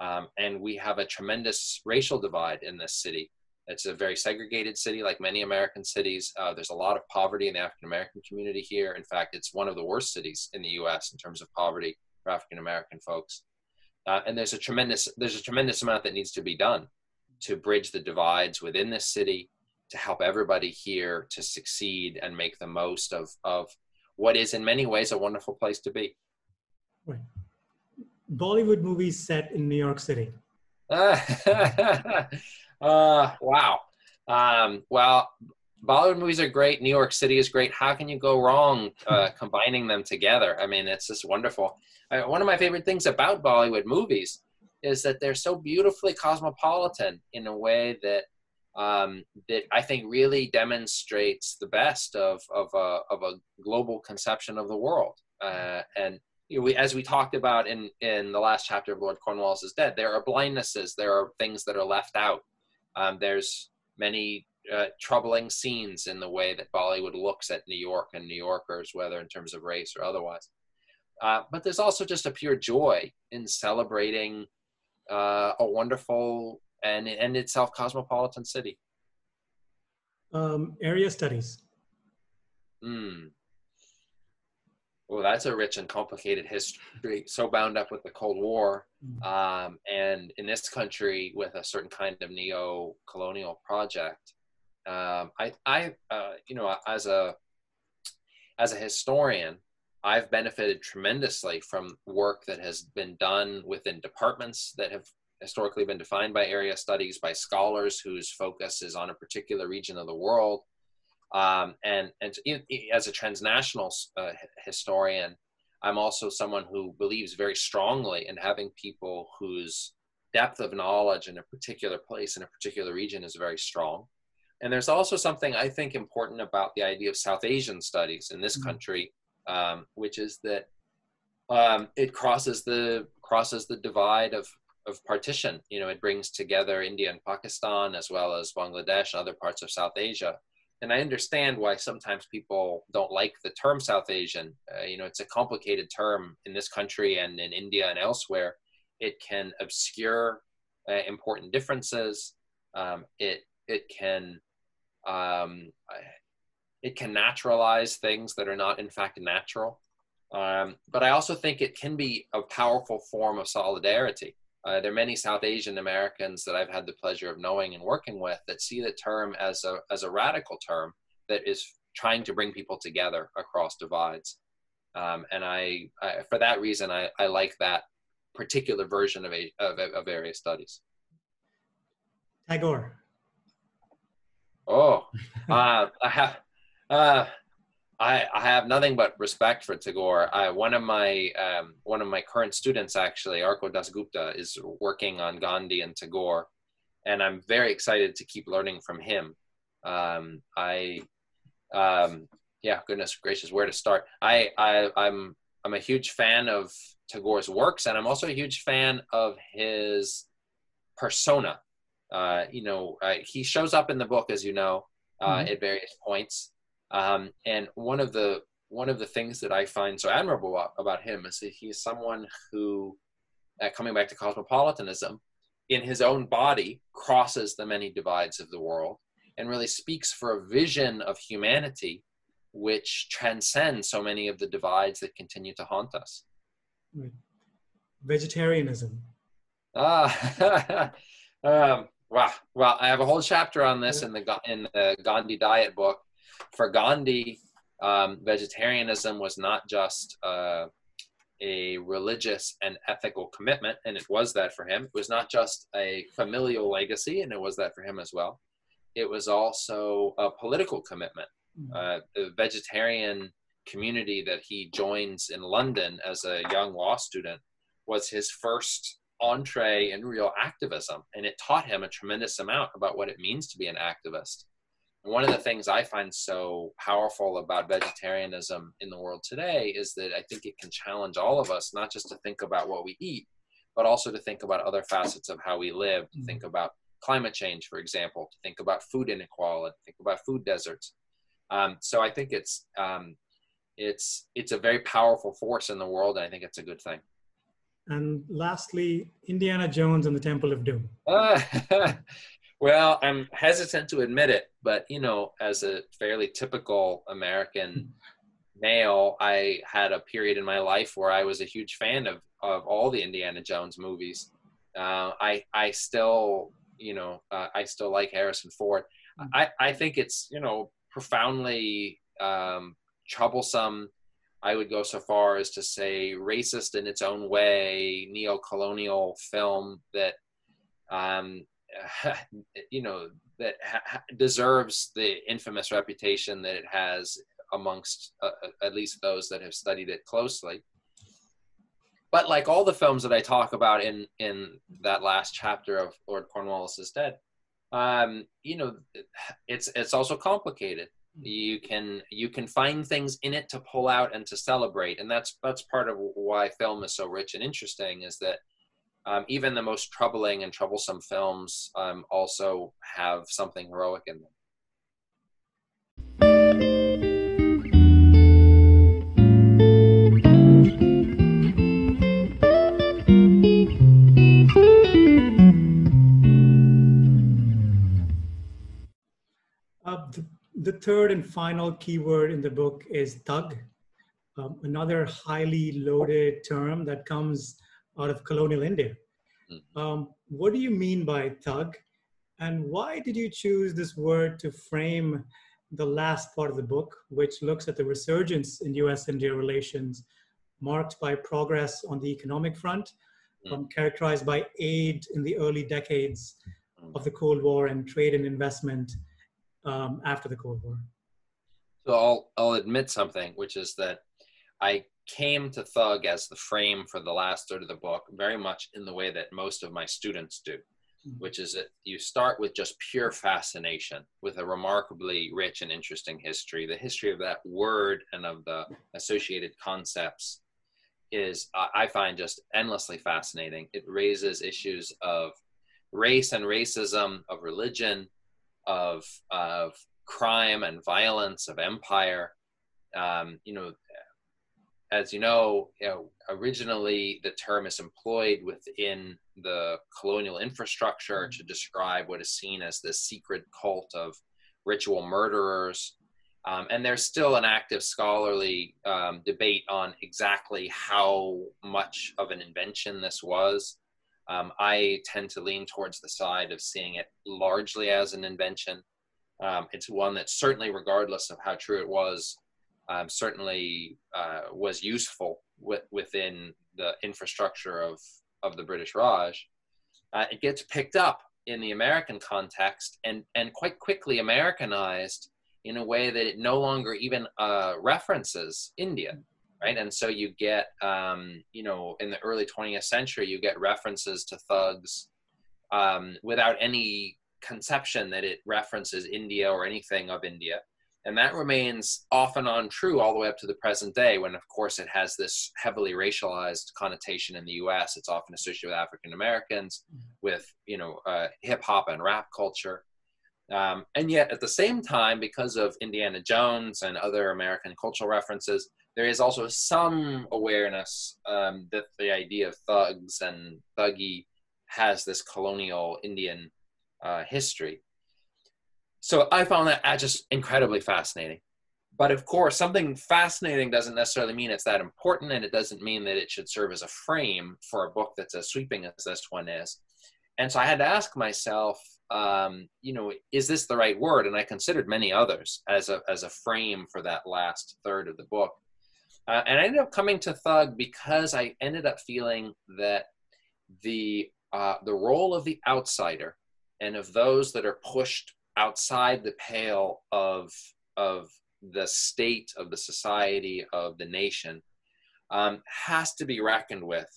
Um, and we have a tremendous racial divide in this city. It's a very segregated city, like many American cities. Uh, there's a lot of poverty in the African American community here. In fact, it's one of the worst cities in the U.S. in terms of poverty for African American folks. Uh, and there's a tremendous there's a tremendous amount that needs to be done to bridge the divides within this city, to help everybody here to succeed and make the most of, of what is in many ways a wonderful place to be. Right. Bollywood movies set in New York City. uh, wow. Um, well, Bollywood movies are great. New York City is great. How can you go wrong uh, combining them together? I mean, it's just wonderful. Uh, one of my favorite things about Bollywood movies is that they're so beautifully cosmopolitan in a way that um, that I think really demonstrates the best of of a, of a global conception of the world. Uh, and you know, we, as we talked about in in the last chapter of Lord Cornwallis is Dead, there are blindnesses, there are things that are left out. Um, there's many uh, troubling scenes in the way that Bollywood looks at New York and New Yorkers, whether in terms of race or otherwise. Uh, but there's also just a pure joy in celebrating uh, a wonderful and and itself cosmopolitan city. Um, area studies. Hmm. Well, that's a rich and complicated history, so bound up with the Cold War, mm. um, and in this country with a certain kind of neo-colonial project. Um, I, I, uh, you know, as a as a historian, I've benefited tremendously from work that has been done within departments that have historically been defined by area studies by scholars whose focus is on a particular region of the world. Um, and and as a transnational uh, historian, I'm also someone who believes very strongly in having people whose depth of knowledge in a particular place in a particular region is very strong. And there's also something I think important about the idea of South Asian studies in this mm-hmm. country um, which is that um, it crosses the crosses the divide of of partition. You know, it brings together India and Pakistan as well as Bangladesh and other parts of South Asia. And I understand why sometimes people don't like the term South Asian. Uh, you know, it's a complicated term in this country and in India and elsewhere. It can obscure uh, important differences. Um, it it can um, it can naturalize things that are not in fact natural. Um, but I also think it can be a powerful form of solidarity. Uh, there are many South Asian Americans that I've had the pleasure of knowing and working with that see the term as a, as a radical term that is trying to bring people together across divides. Um, and I, I, for that reason, I, I like that particular version of, a, of, of various studies. Tagore. Oh, uh, I have uh, I, I have nothing but respect for Tagore. I, one of my um, one of my current students, actually, Arko Dasgupta, is working on Gandhi and Tagore, and I'm very excited to keep learning from him. Um, I, um, yeah, goodness gracious, where to start? I, I I'm I'm a huge fan of Tagore's works, and I'm also a huge fan of his persona. Uh, you know, uh, he shows up in the book, as you know, uh, mm-hmm. at various points. Um, and one of the one of the things that I find so admirable about, about him is that he's someone who, uh, coming back to cosmopolitanism, in his own body crosses the many divides of the world and really speaks for a vision of humanity which transcends so many of the divides that continue to haunt us. Vegetarianism. Ah, um, wow. Well, I have a whole chapter on this in the in the Gandhi diet book. For Gandhi, um, vegetarianism was not just uh, a religious and ethical commitment, and it was that for him. It was not just a familial legacy, and it was that for him as well. It was also a political commitment. Mm-hmm. Uh, the vegetarian community that he joins in London as a young law student was his first entree in real activism, and it taught him a tremendous amount about what it means to be an activist one of the things I find so powerful about vegetarianism in the world today is that I think it can challenge all of us, not just to think about what we eat, but also to think about other facets of how we live, to think mm-hmm. about climate change, for example, to think about food inequality, think about food deserts. Um, so I think it's um, it's it's a very powerful force in the world, and I think it's a good thing. And lastly, Indiana Jones and the Temple of Doom. Well, I'm hesitant to admit it, but you know, as a fairly typical American male, I had a period in my life where I was a huge fan of of all the Indiana Jones movies. Uh, I I still you know uh, I still like Harrison Ford. Mm. I I think it's you know profoundly um, troublesome. I would go so far as to say racist in its own way, neo-colonial film that um, you know that ha- deserves the infamous reputation that it has amongst uh, uh, at least those that have studied it closely. But like all the films that i talk about in in that last chapter of lord cornwallis is dead um you know it's it's also complicated. You can you can find things in it to pull out and to celebrate. And that's that's part of why film is so rich and interesting is that um, even the most troubling and troublesome films um, also have something heroic in them. Uh, the, the, third and final keyword in the book is thug, um, another highly loaded term that comes out of colonial India. Mm-hmm. Um, what do you mean by thug? And why did you choose this word to frame the last part of the book, which looks at the resurgence in US India relations, marked by progress on the economic front, mm. um, characterized by aid in the early decades mm. of the Cold War and trade and investment um, after the Cold War? So I'll, I'll admit something, which is that I came to Thug as the frame for the last third of the book, very much in the way that most of my students do, mm-hmm. which is that you start with just pure fascination with a remarkably rich and interesting history. The history of that word and of the associated concepts is, I find, just endlessly fascinating. It raises issues of race and racism, of religion, of, of crime and violence, of empire. Um, you know, as you know, you know, originally the term is employed within the colonial infrastructure to describe what is seen as the secret cult of ritual murderers. Um, and there's still an active scholarly um, debate on exactly how much of an invention this was. Um, I tend to lean towards the side of seeing it largely as an invention. Um, it's one that certainly, regardless of how true it was, um, certainly uh, was useful with, within the infrastructure of, of the British Raj. Uh, it gets picked up in the American context and, and quite quickly Americanized in a way that it no longer even uh, references India, right? And so you get, um, you know, in the early 20th century, you get references to thugs um, without any conception that it references India or anything of India. And that remains off and on true all the way up to the present day, when, of course, it has this heavily racialized connotation in the US. It's often associated with African Americans. with you know uh, hip hop and rap culture. Um, and yet, at the same time, because of Indiana Jones and other American cultural references, there is also some awareness um, that the idea of thugs and thuggee has this colonial Indian uh, history. So I found that just incredibly fascinating. But of course, something fascinating doesn't necessarily mean it's that important, and it doesn't mean that it should serve as a frame for a book that's as sweeping as this one is. And so I had to ask myself, um, you know, is this the right word? And I considered many others as a as a frame for that last third of the book. Uh, and I ended up coming to Thug because I ended up feeling that the uh, the role of the outsider and of those that are pushed outside the pale of of the state of the society of the nation um, has to be reckoned with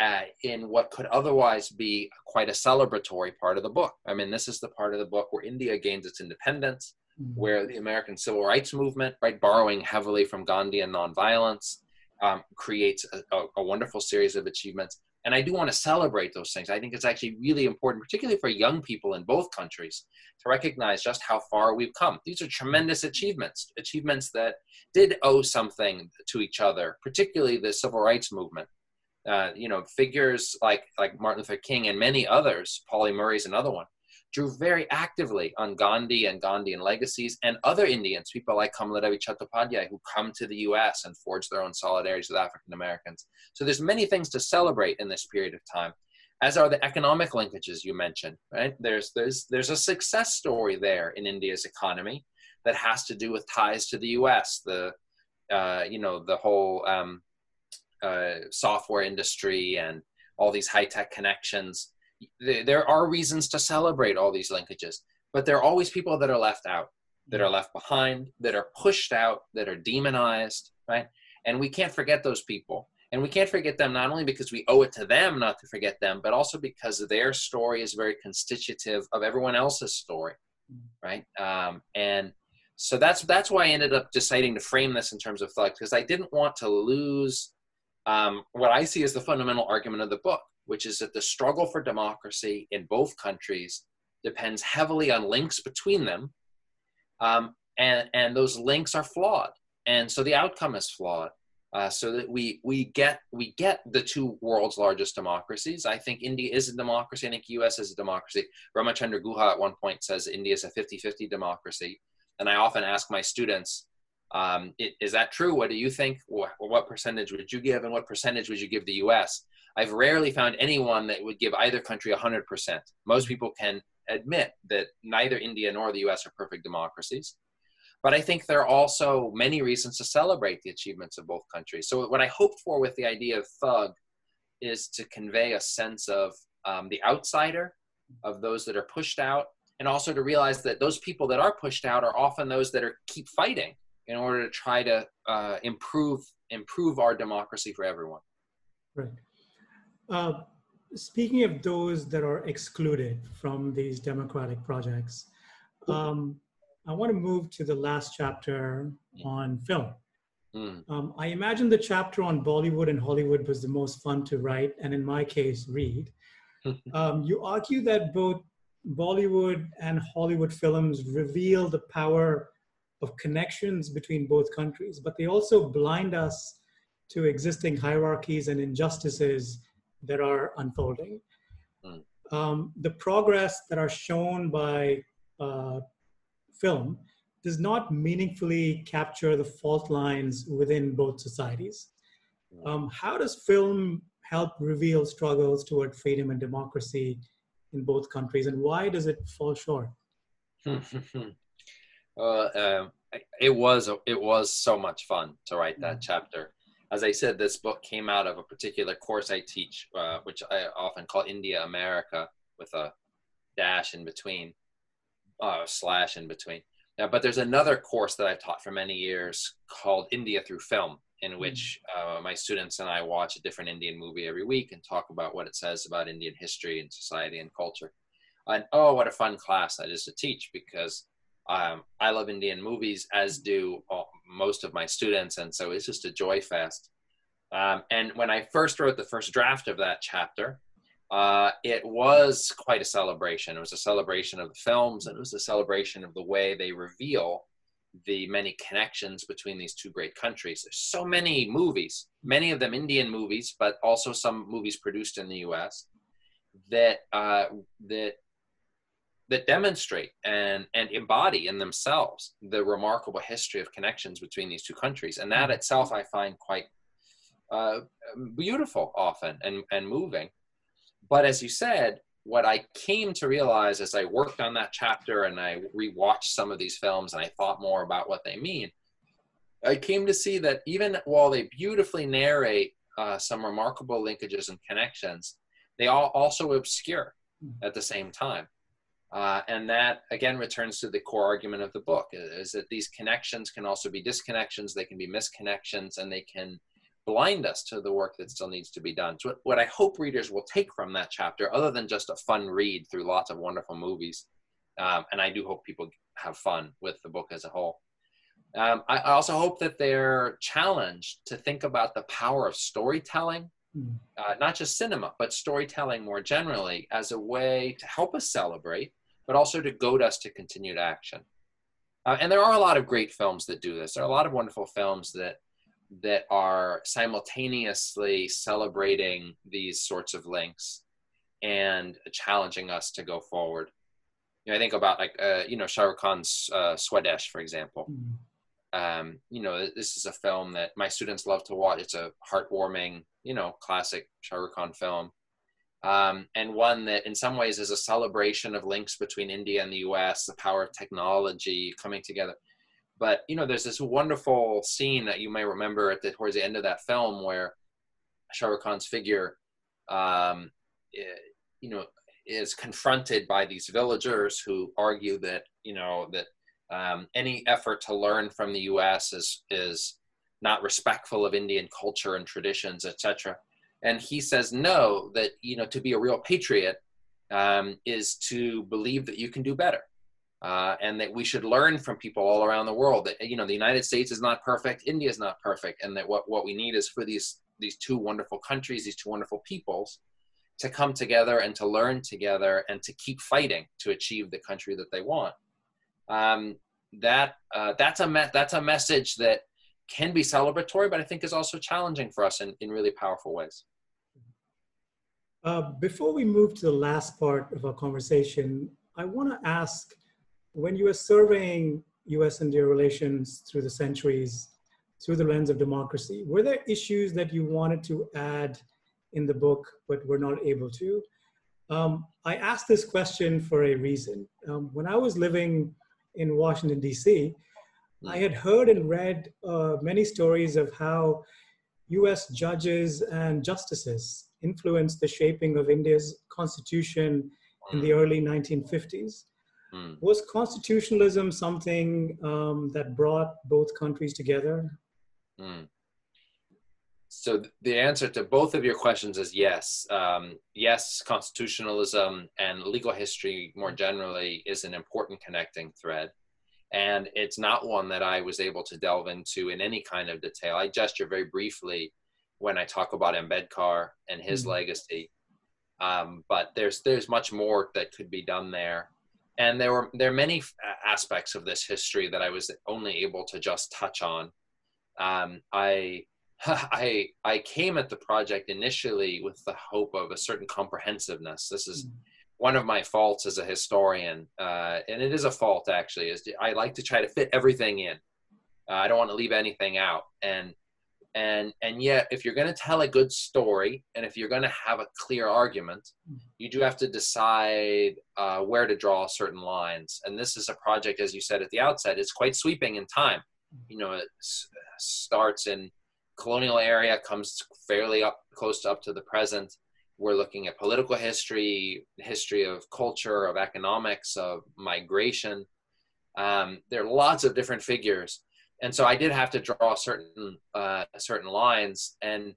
uh, in what could otherwise be quite a celebratory part of the book. I mean, this is the part of the book where India gains its independence, mm-hmm. where the American civil rights movement, right, borrowing heavily from Gandhi and nonviolence, um, creates a, a, a wonderful series of achievements and I do want to celebrate those things. I think it's actually really important, particularly for young people in both countries, to recognize just how far we've come. These are tremendous achievements, achievements that did owe something to each other, particularly the civil rights movement. Uh, you know, figures like like Martin Luther King and many others, Pauli Murray's another one, drew very actively on Gandhi and Gandhian legacies and other Indians, people like Kamaladevi Chattopadhyay, who come to the U.S. and forge their own solidarities with African Americans. So there's many things to celebrate in this period of time, as are the economic linkages you mentioned. Right? There's there's there's a success story there in India's economy that has to do with ties to the U.S. The uh, you know the whole um, uh, software industry and all these high tech connections there are reasons to celebrate all these linkages, but there are always people that are left out, that are left behind, that are pushed out, that are demonized, right? And we can't forget those people. And we can't forget them not only because we owe it to them not to forget them, but also because their story is very constitutive of everyone else's story, right? Um, and so that's that's why I ended up deciding to frame this in terms of thugs because I didn't want to lose um, what I see as the fundamental argument of the book, which is that the struggle for democracy in both countries depends heavily on links between them. Um, and, and those links are flawed. And so the outcome is flawed. Uh, so that we we get we get the two world's largest democracies. I think India is a democracy. I think U.S. is a democracy. Ramachandra Guha at one point says India is a 50-50 democracy, and I often ask my students, um, it, "Is that true? What do you think? What, what percentage would you give, and what percentage would you give the U.S.?" I've rarely found anyone that would give either country 100%. Most people can admit that neither India nor the US are perfect democracies. But I think there are also many reasons to celebrate the achievements of both countries. So, what I hoped for with the idea of thug is to convey a sense of um, the outsider, of those that are pushed out, and also to realize that those people that are pushed out are often those that are keep fighting in order to try to uh, improve improve our democracy for everyone. Right. Uh, speaking of those that are excluded from these democratic projects, um, I want to move to the last chapter on film. Mm. Um, I imagine the chapter on Bollywood and Hollywood was the most fun to write, and in my case, read. um, you argue that both Bollywood and Hollywood films reveal the power of connections between both countries, but they also blind us to existing hierarchies and injustices that are unfolding. Mm. Um, the progress that are shown by uh, film does not meaningfully capture the fault lines within both societies. Hmm. Um, how does film help reveal struggles toward freedom and democracy in both countries, and why does it fall short? uh, it was it was so much fun to write that mm. chapter as I said, this book came out of a particular course I teach, uh, which I often call India America with a dash in between, uh, slash in between. But there's another course that I've taught for many years called India Through Film, in which uh, my students and I watch a different Indian movie every week and talk about what it says about Indian history and society and culture. And oh, what a fun class that is to teach because um, I love Indian movies, as do all, most of my students, and so it's just a joy fest. Um, and when I first wrote the first draft of that chapter, uh, it was quite a celebration. It was a celebration of the films, and it was a celebration of the way they reveal the many connections between these two great countries. There's so many movies, many of them Indian movies, but also some movies produced in the U.S. that uh, that that demonstrate and and embody in themselves the remarkable history of connections between these two countries, and that itself I find quite uh, beautiful often and and moving. But as you said, what I came to realize as I worked on that chapter and I rewatched some of these films and I thought more about what they mean, I came to see that even while they beautifully narrate uh, some remarkable linkages and connections, they all also obscure hmm. at the same time. Uh, and that again returns to the core argument of the book is that these connections can also be disconnections, they can be misconnections, and they can blind us to the work that still needs to be done. So, what I hope readers will take from that chapter, other than just a fun read through lots of wonderful movies, um, and I do hope people have fun with the book as a whole. Um, I also hope that they're challenged to think about the power of storytelling, mm. uh, not just cinema, but storytelling more generally, as a way to help us celebrate, but also to goad us to continued action. Uh, and there are a lot of great films that do this. There are a lot of wonderful films that that are simultaneously celebrating these sorts of links and challenging us to go forward. You know, I think about like uh, you know Shah Rukh Khan's uh, Swadesh, for example. Mm-hmm. Um, you know, this is a film that my students love to watch. It's a heartwarming, you know, classic Shah Rukh Khan film, um, and one that in some ways is a celebration of links between India and the U.S., the power of technology coming together. But you know, there's this wonderful scene that you may remember at the towards the end of that film where Shah Rukh Khan's figure, um, you know, is confronted by these villagers who argue that you know that um, any effort to learn from the U.S. is is not respectful of Indian culture and traditions, etc. And he says no, that you know to be a real patriot um, is to believe that you can do better uh, and that we should learn from people all around the world that you know the united states is not perfect india is not perfect and that what, what we need is for these these two wonderful countries these two wonderful peoples to come together and to learn together and to keep fighting to achieve the country that they want. Um, that uh, that's a me- that's a message that can be celebratory but i think is also challenging for us in, in really powerful ways uh, before we move to the last part of our conversation i want to ask when you were surveying US India relations through the centuries, through the lens of democracy, were there issues that you wanted to add in the book but were not able to? Um, I asked this question for a reason. Um, when I was living in Washington, D.C., I had heard and read uh, many stories of how US judges and justices influenced the shaping of India's constitution in the early 1950s. Mm. Was constitutionalism something um, that brought both countries together? Mm. So the answer to both of your questions is yes. Um, yes, constitutionalism and legal history more generally is an important connecting thread. And it's not one that I was able to delve into in any kind of detail. I gesture very briefly when I talk about Ambedkar and his mm legacy. Um, but there's there's much more that could be done there and there were there are many aspects of this history that I was only able to just touch on. Um, I I I came at the project initially with the hope of a certain comprehensiveness. This is mm. One of my faults as a historian, uh, and it is a fault actually. Is I like to try to fit everything in. Uh, I don't want to leave anything out, and and and yet if you're going to tell a good story and if you're going to have a clear argument you do have to decide uh, where to draw certain lines. And this is a project as you said at the outset it's quite sweeping in time. You know it starts in colonial area comes fairly up close to up to the present we're looking at political history history of culture of economics of migration. Um, there are lots of different figures. And so I did have to draw certain uh, certain lines, and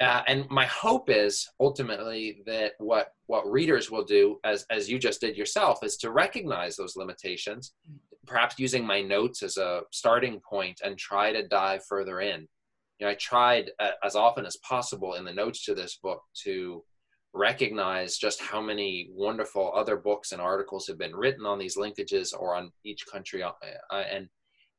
uh, and my hope is ultimately that what what readers will do, as as you just did yourself, is to recognize those limitations, perhaps using my notes as a starting point, and try to dive further in. You know, I tried uh, as often as possible in the notes to this book to recognize just how many wonderful other books and articles have been written on these linkages or on each country uh, uh and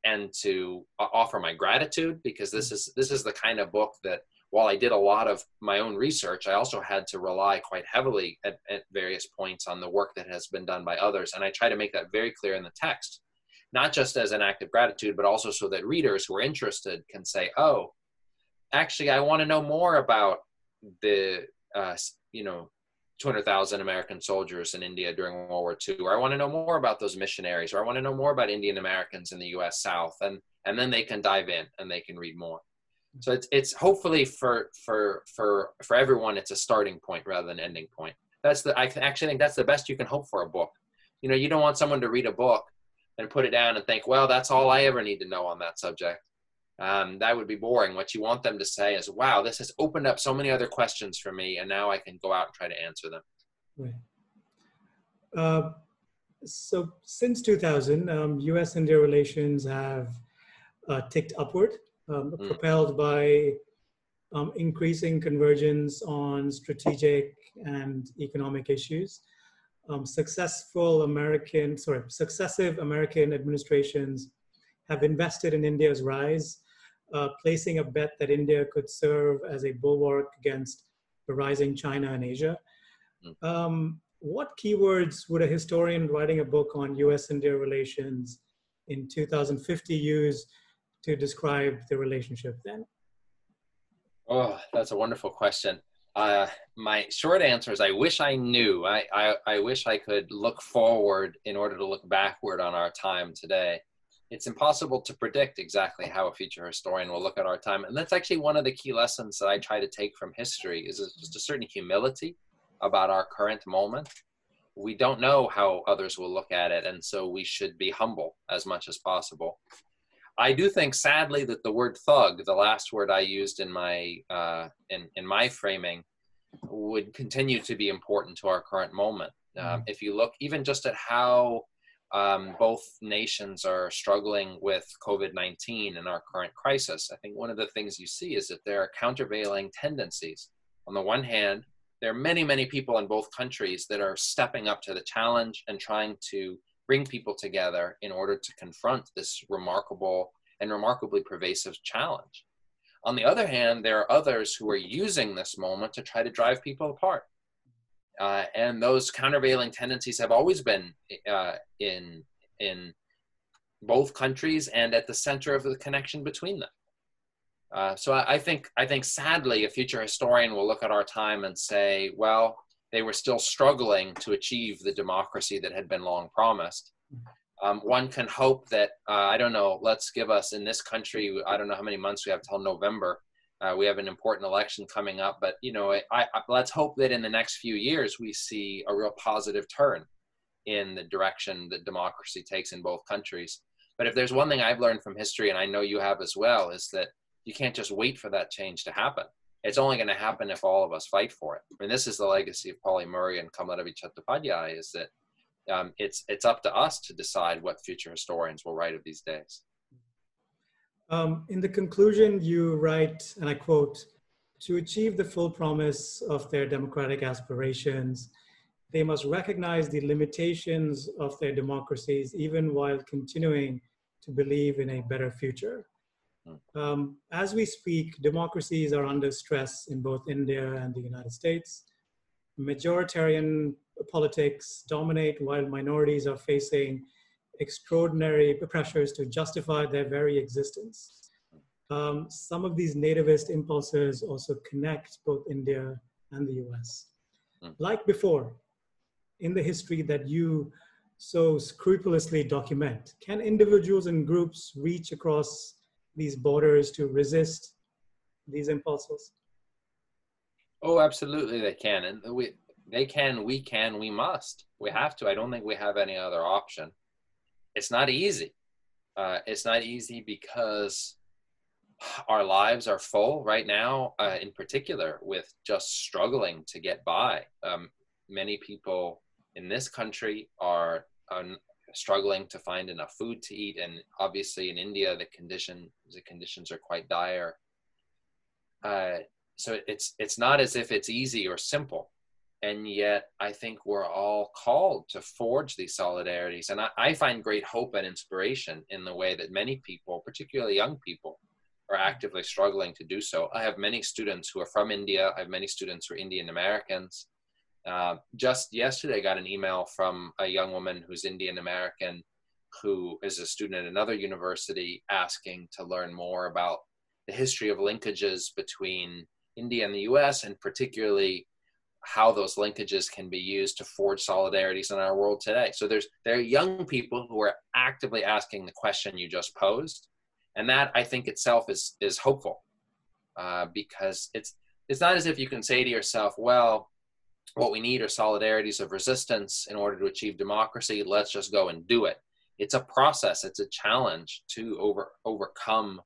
and to offer my gratitude because this is this is the kind of book that while I did a lot of my own research, I also had to rely quite heavily at, at, various points on the work that has been done by others. And I try to make that very clear in the text, not just as an act of gratitude, but also so that readers who are interested can say, oh, actually, I want to know more about the, uh, you know, 200,000 American soldiers in India during World War II, or I want to know more about those missionaries, or I want to know more about Indian Americans in the U.S. South, and and then they can dive in and they can read more. So it's it's hopefully for for for for everyone, it's a starting point rather than ending point. That's the I actually think that's the best you can hope for a book. You know, you don't want someone to read a book and put it down and think, well, that's all I ever need to know on that subject um, that would be boring. What you want them to say is, wow, this has opened up so many other questions for me, and now I can go out and try to answer them. Right. Uh, so since 2000, um, US India relations have uh, ticked upward, um, mm. propelled by um, increasing convergence on strategic and economic issues. Um, successful American, sorry, successive American administrations have invested in India's rise uh, placing a bet that India could serve as a bulwark against the rising China and Asia. Hmm. Um, what keywords would a historian writing a book on US India relations in 2050 use to describe the relationship then? Oh, that's a wonderful question. Uh, my short answer is I wish I knew. I, I, I wish I could look forward in order to look backward on our time today it's impossible to predict exactly how a future historian will look at our time. And that's actually one of the key lessons that i try to take from history is just a certain humility about our current moment. We don't know how others will look at it and so we should be humble as much as possible. I do think sadly that the word thug the last word i used in my uh, in, in my framing would continue to be important to our current moment. Um, if you look even just at how um, both nations are struggling with COVID 19 and our current crisis, I think one of the things you see is that there are countervailing tendencies. On the one hand, there are many, many people in both countries that are stepping up to the challenge and trying to bring people together in order to confront this remarkable and remarkably pervasive challenge. On the other hand, there are others who are using this moment to try to drive people apart. Uh, and those countervailing tendencies have always been uh, in in both countries and at the center of the connection between them. Uh, so I, I, think I think sadly, a future historian will look at our time and say, well, they were still struggling to achieve the democracy that had been long promised. Um, one can hope that uh, I don't know. Let's give us in this country. I don't know how many months we have till November uh, we have an important election coming up, but you know, I, I, let's hope that in the next few years we see a real positive turn in the direction that democracy takes in both countries. But if there's one thing I've learned from history, and I know you have as well, is that you can't just wait for that change to happen. It's only going to happen if all of us fight for it. I mean, this is the legacy of Pauli Murray and Kamaladevi Chattopadhyay, is that um, it's it's up to us to decide what future historians will write of these days. Um, in the conclusion, you write, and I quote, to achieve the full promise of their democratic aspirations, they must recognize the limitations of their democracies, even while continuing to believe in a better future. Hmm. Um, as we speak, democracies are under stress in both India and the United States. Majoritarian politics dominate while minorities are facing extraordinary pressures to justify their very existence. Um, some of these nativist impulses also connect both India and the US. Mm. Like before, in the history that you so scrupulously document, can individuals and groups reach across these borders to resist these impulses? Oh, absolutely, they can. And we, they can, we can, we must. We have to. I don't think we have any other option it's not easy. Uh, it's not easy because our lives are full right now, uh, in particular, with just struggling to get by. Um, many people in this country are, are, struggling to find enough food to eat, and obviously in India, the condition the conditions are quite dire. Uh, so it's it's not as if it's easy or simple. And yet I think we're all called to forge these solidarities. And I, I, find great hope and inspiration in the way that many people, particularly young people, are actively struggling to do so. I have many students who are from India. I have many students who are Indian Americans. Uh, just yesterday, I got an email from a young woman who's Indian American who is a student at another university asking to learn more about the history of linkages between India and the US, and particularly how those linkages can be used to forge solidarities in our world today. So there's there are young people who are actively asking the question you just posed, and that I think itself is is hopeful, uh, because it's it's not as if you can say to yourself, well, what we need are solidarities of resistance in order to achieve democracy. Let's just go and do it. It's a process. It's a challenge to over overcome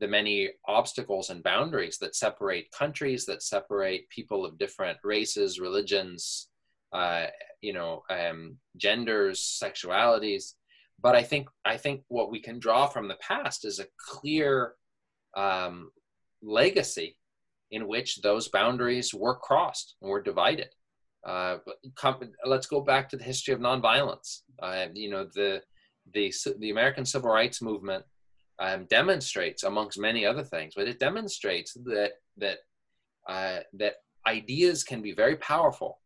the many obstacles and boundaries that separate countries, that separate people of different races, religions, uh, you know, um, genders, sexualities. But I think I think what we can draw from the past is a clear um, legacy in which those boundaries were crossed and were divided. Uh, let's go back to the history of nonviolence. Uh, you know, the the the American Civil Rights Movement um, demonstrates, amongst many other things, but it demonstrates that that uh, that ideas can be very powerful,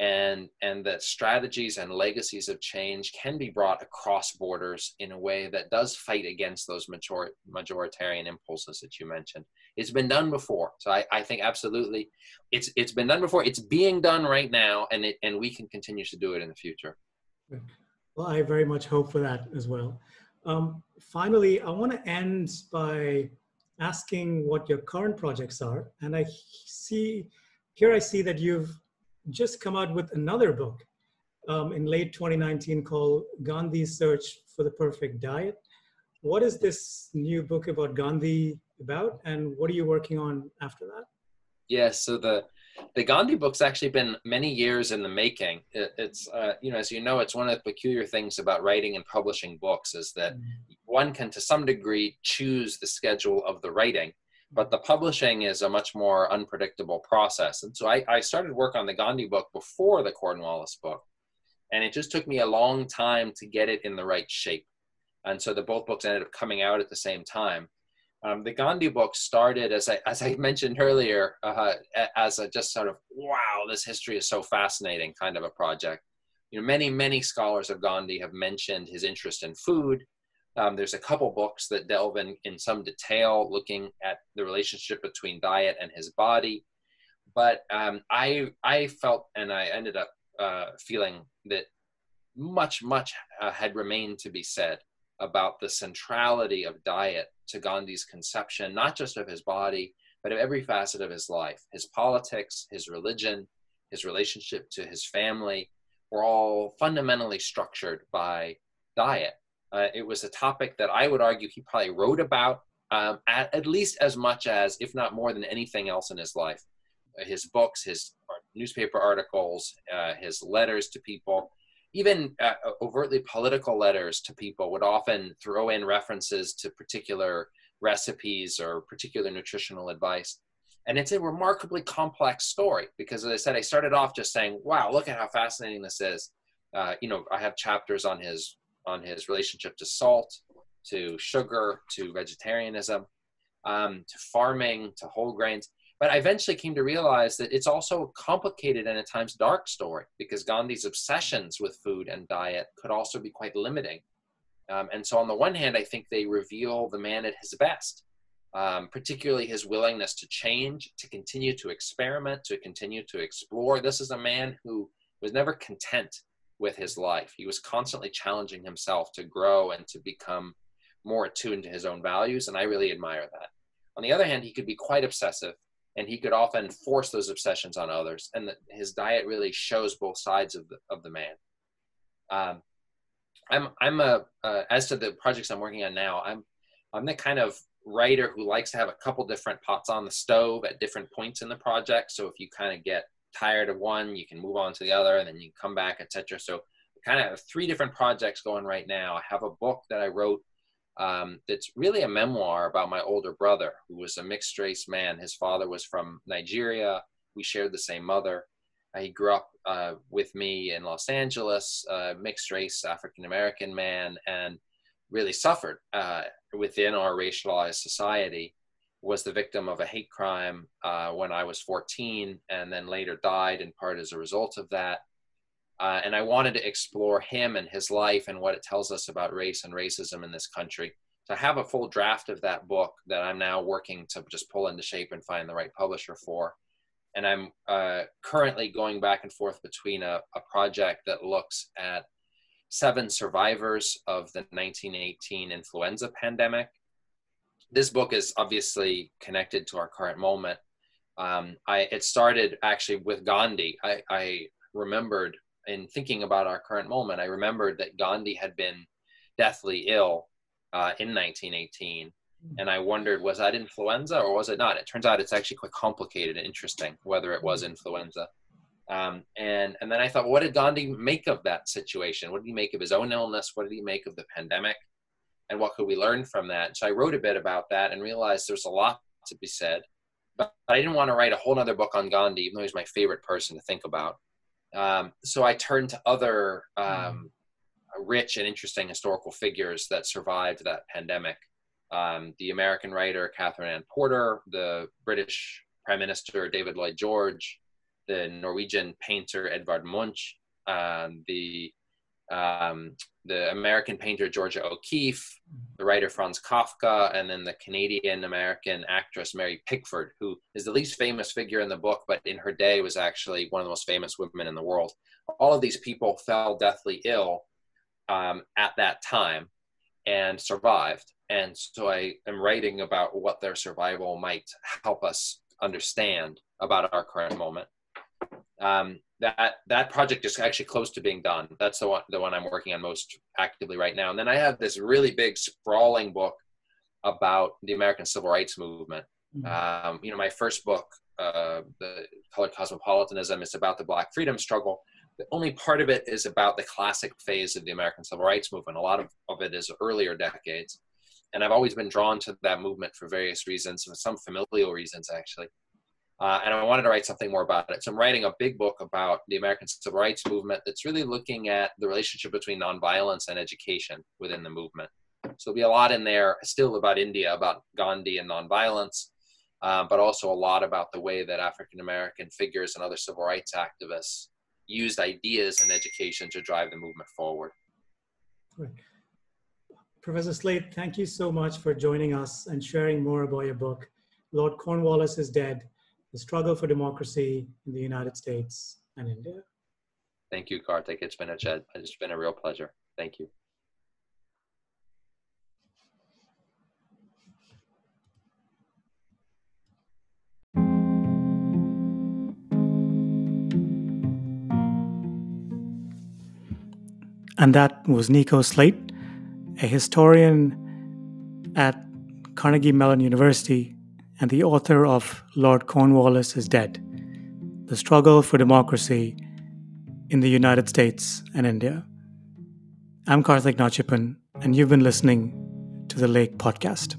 and and that strategies and legacies of change can be brought across borders in a way that does fight against those major, majoritarian impulses that you mentioned. It's been done before, so I, I think absolutely, it's it's been done before. It's being done right now, and it and we can continue to do it in the future. Well, I very much hope for that as well. Um, finally, I want to end by asking what your current projects are. And I see, here I see that you've just come out with another book um, in late 2019 called Gandhi's Search for the Perfect Diet. What is this new book about Gandhi about, and what are you working on after that? Yeah, so the the Gandhi book's actually been many years in the making. It, it's, uh, you know, as you know, it's one of the peculiar things about writing and publishing books is that mm. one can, to some degree, choose the schedule of the writing, but the publishing is a much more unpredictable process. And so I, I started work on the Gandhi book before the Cornwallis book, and it just took me a long time to get it in the right shape. And so the both books ended up coming out at the same time. Um, the Gandhi book started, as I, as I mentioned earlier, uh, as a just sort of, wow, this history is so fascinating kind of a project. You know, many, many scholars of Gandhi have mentioned his interest in food. Um, there's a couple books that delve in, in some detail looking at the relationship between diet and his body. But um, I, I felt, and I ended up uh, feeling that much, much uh, had remained to be said about the centrality of diet to Gandhi's conception, not just of his body, but of every facet of his life. His politics, his religion, his relationship to his family were all fundamentally structured by diet. Uh, it was a topic that I would argue he probably wrote about um, at, at, least as much as, if not more than anything else in his life. His books, his newspaper articles, uh, his letters to people, even uh, overtly political letters to people would often throw in references to particular recipes or particular nutritional advice. And it's a remarkably complex story because, as I said, I started off just saying, "Wow, look at how fascinating this is." Uh, you know, I have chapters on his on his relationship to salt, to sugar, to vegetarianism, um, to farming, to whole grains. But I eventually came to realize that it's also a complicated and at times dark story because Gandhi's obsessions with food and diet could also be quite limiting. Um, and so, on the one hand, I think they reveal the man at his best, um, particularly his willingness to change, to continue to experiment, to continue to explore. This is a man who was never content with his life. He was constantly challenging himself to grow and to become more attuned to his own values. And I really admire that. On the other hand, he could be quite obsessive and he could often force those obsessions on others. And the, his diet really shows both sides of the of the man. Um, I'm I'm a uh, as to the projects I'm working on now. I'm I'm the kind of writer who likes to have a couple different pots on the stove at different points in the project. So if you kind of get tired of one, you can move on to the other, and then you come back, etc. So kind of have three different projects going right now. I have a book that I wrote um, that's really a memoir about my older brother, who was a mixed race man. His father was from Nigeria. We shared the same mother. he grew up uh, with me in Los Angeles, mixed race African American man, and really suffered uh, within our racialized society. Was the victim of a hate crime uh, when I was 14, and then later died in part as a result of that. Uh, and I wanted to explore him and his life and what it tells us about race and racism in this country. So I have a full draft of that book that I'm now working to just pull into shape and find the right publisher for and I'm uh, currently going back and forth between a, a, project that looks at seven survivors of the 1918 influenza pandemic. This book is obviously connected to our current moment. Um, I, it started actually with Gandhi. I, I remembered in thinking about our current moment, I remembered that Gandhi had been deathly ill uh, in 1918 and I wondered, was that influenza or was it not? It turns out it's actually quite complicated and interesting whether it was influenza. Um, and and then I thought, well, what did Gandhi make of that situation? What did he make of his own illness? What did he make of the pandemic? And what could we learn from that? So I wrote a bit about that and realized there's a lot to be said. But I didn't want to write a whole other book on Gandhi, even though he's my favorite person to think about. Um, so I turned to other um, rich and interesting historical figures that survived that pandemic. Um, the American writer Katherine Anne Porter, the British Prime Minister David Lloyd George, the Norwegian painter Edvard Munch, um, the um, the American painter Georgia O'Keeffe, the writer Franz Kafka, and then the Canadian American actress Mary Pickford, who is the least famous figure in the book, but in her day was actually one of the most famous women in the world. All of these people fell deathly ill um, at that time and survived and so I am writing about what their survival might help us understand about our current moment. Um, that that project is actually close to being done. That's the one the one I'm working on most actively right now. And then I have this really big sprawling book about the American Civil Rights Movement. Mm-hmm. Um, you know, my first book, uh, the Colored Cosmopolitanism, is about the Black freedom struggle. The only part of it is about the classic phase of the American Civil Rights Movement. A lot of, of it is earlier decades and I've always been drawn to that movement for various reasons, some familial reasons actually. Uh, and I wanted to write something more about it. So I'm writing a big book about the American Civil Rights Movement that's really looking at the relationship between nonviolence and education within the movement. So there'll be a lot in there still about India, about Gandhi and nonviolence, uh, but also a lot about the way that African American figures and other civil rights activists used ideas and education to drive the movement forward. Professor Slate, thank you so much for joining us and sharing more about your book, Lord Cornwallis is Dead, The Struggle for Democracy in the United States and India. Thank you, Karthik. It's been a, it's been a real pleasure. Thank you. And that was Nico Slate a historian at Carnegie Mellon University and the author of Lord Cornwallis is Dead The Struggle for Democracy in the United States and India. I'm Karthik Nachiappan, and you've been listening to the Lake Podcast.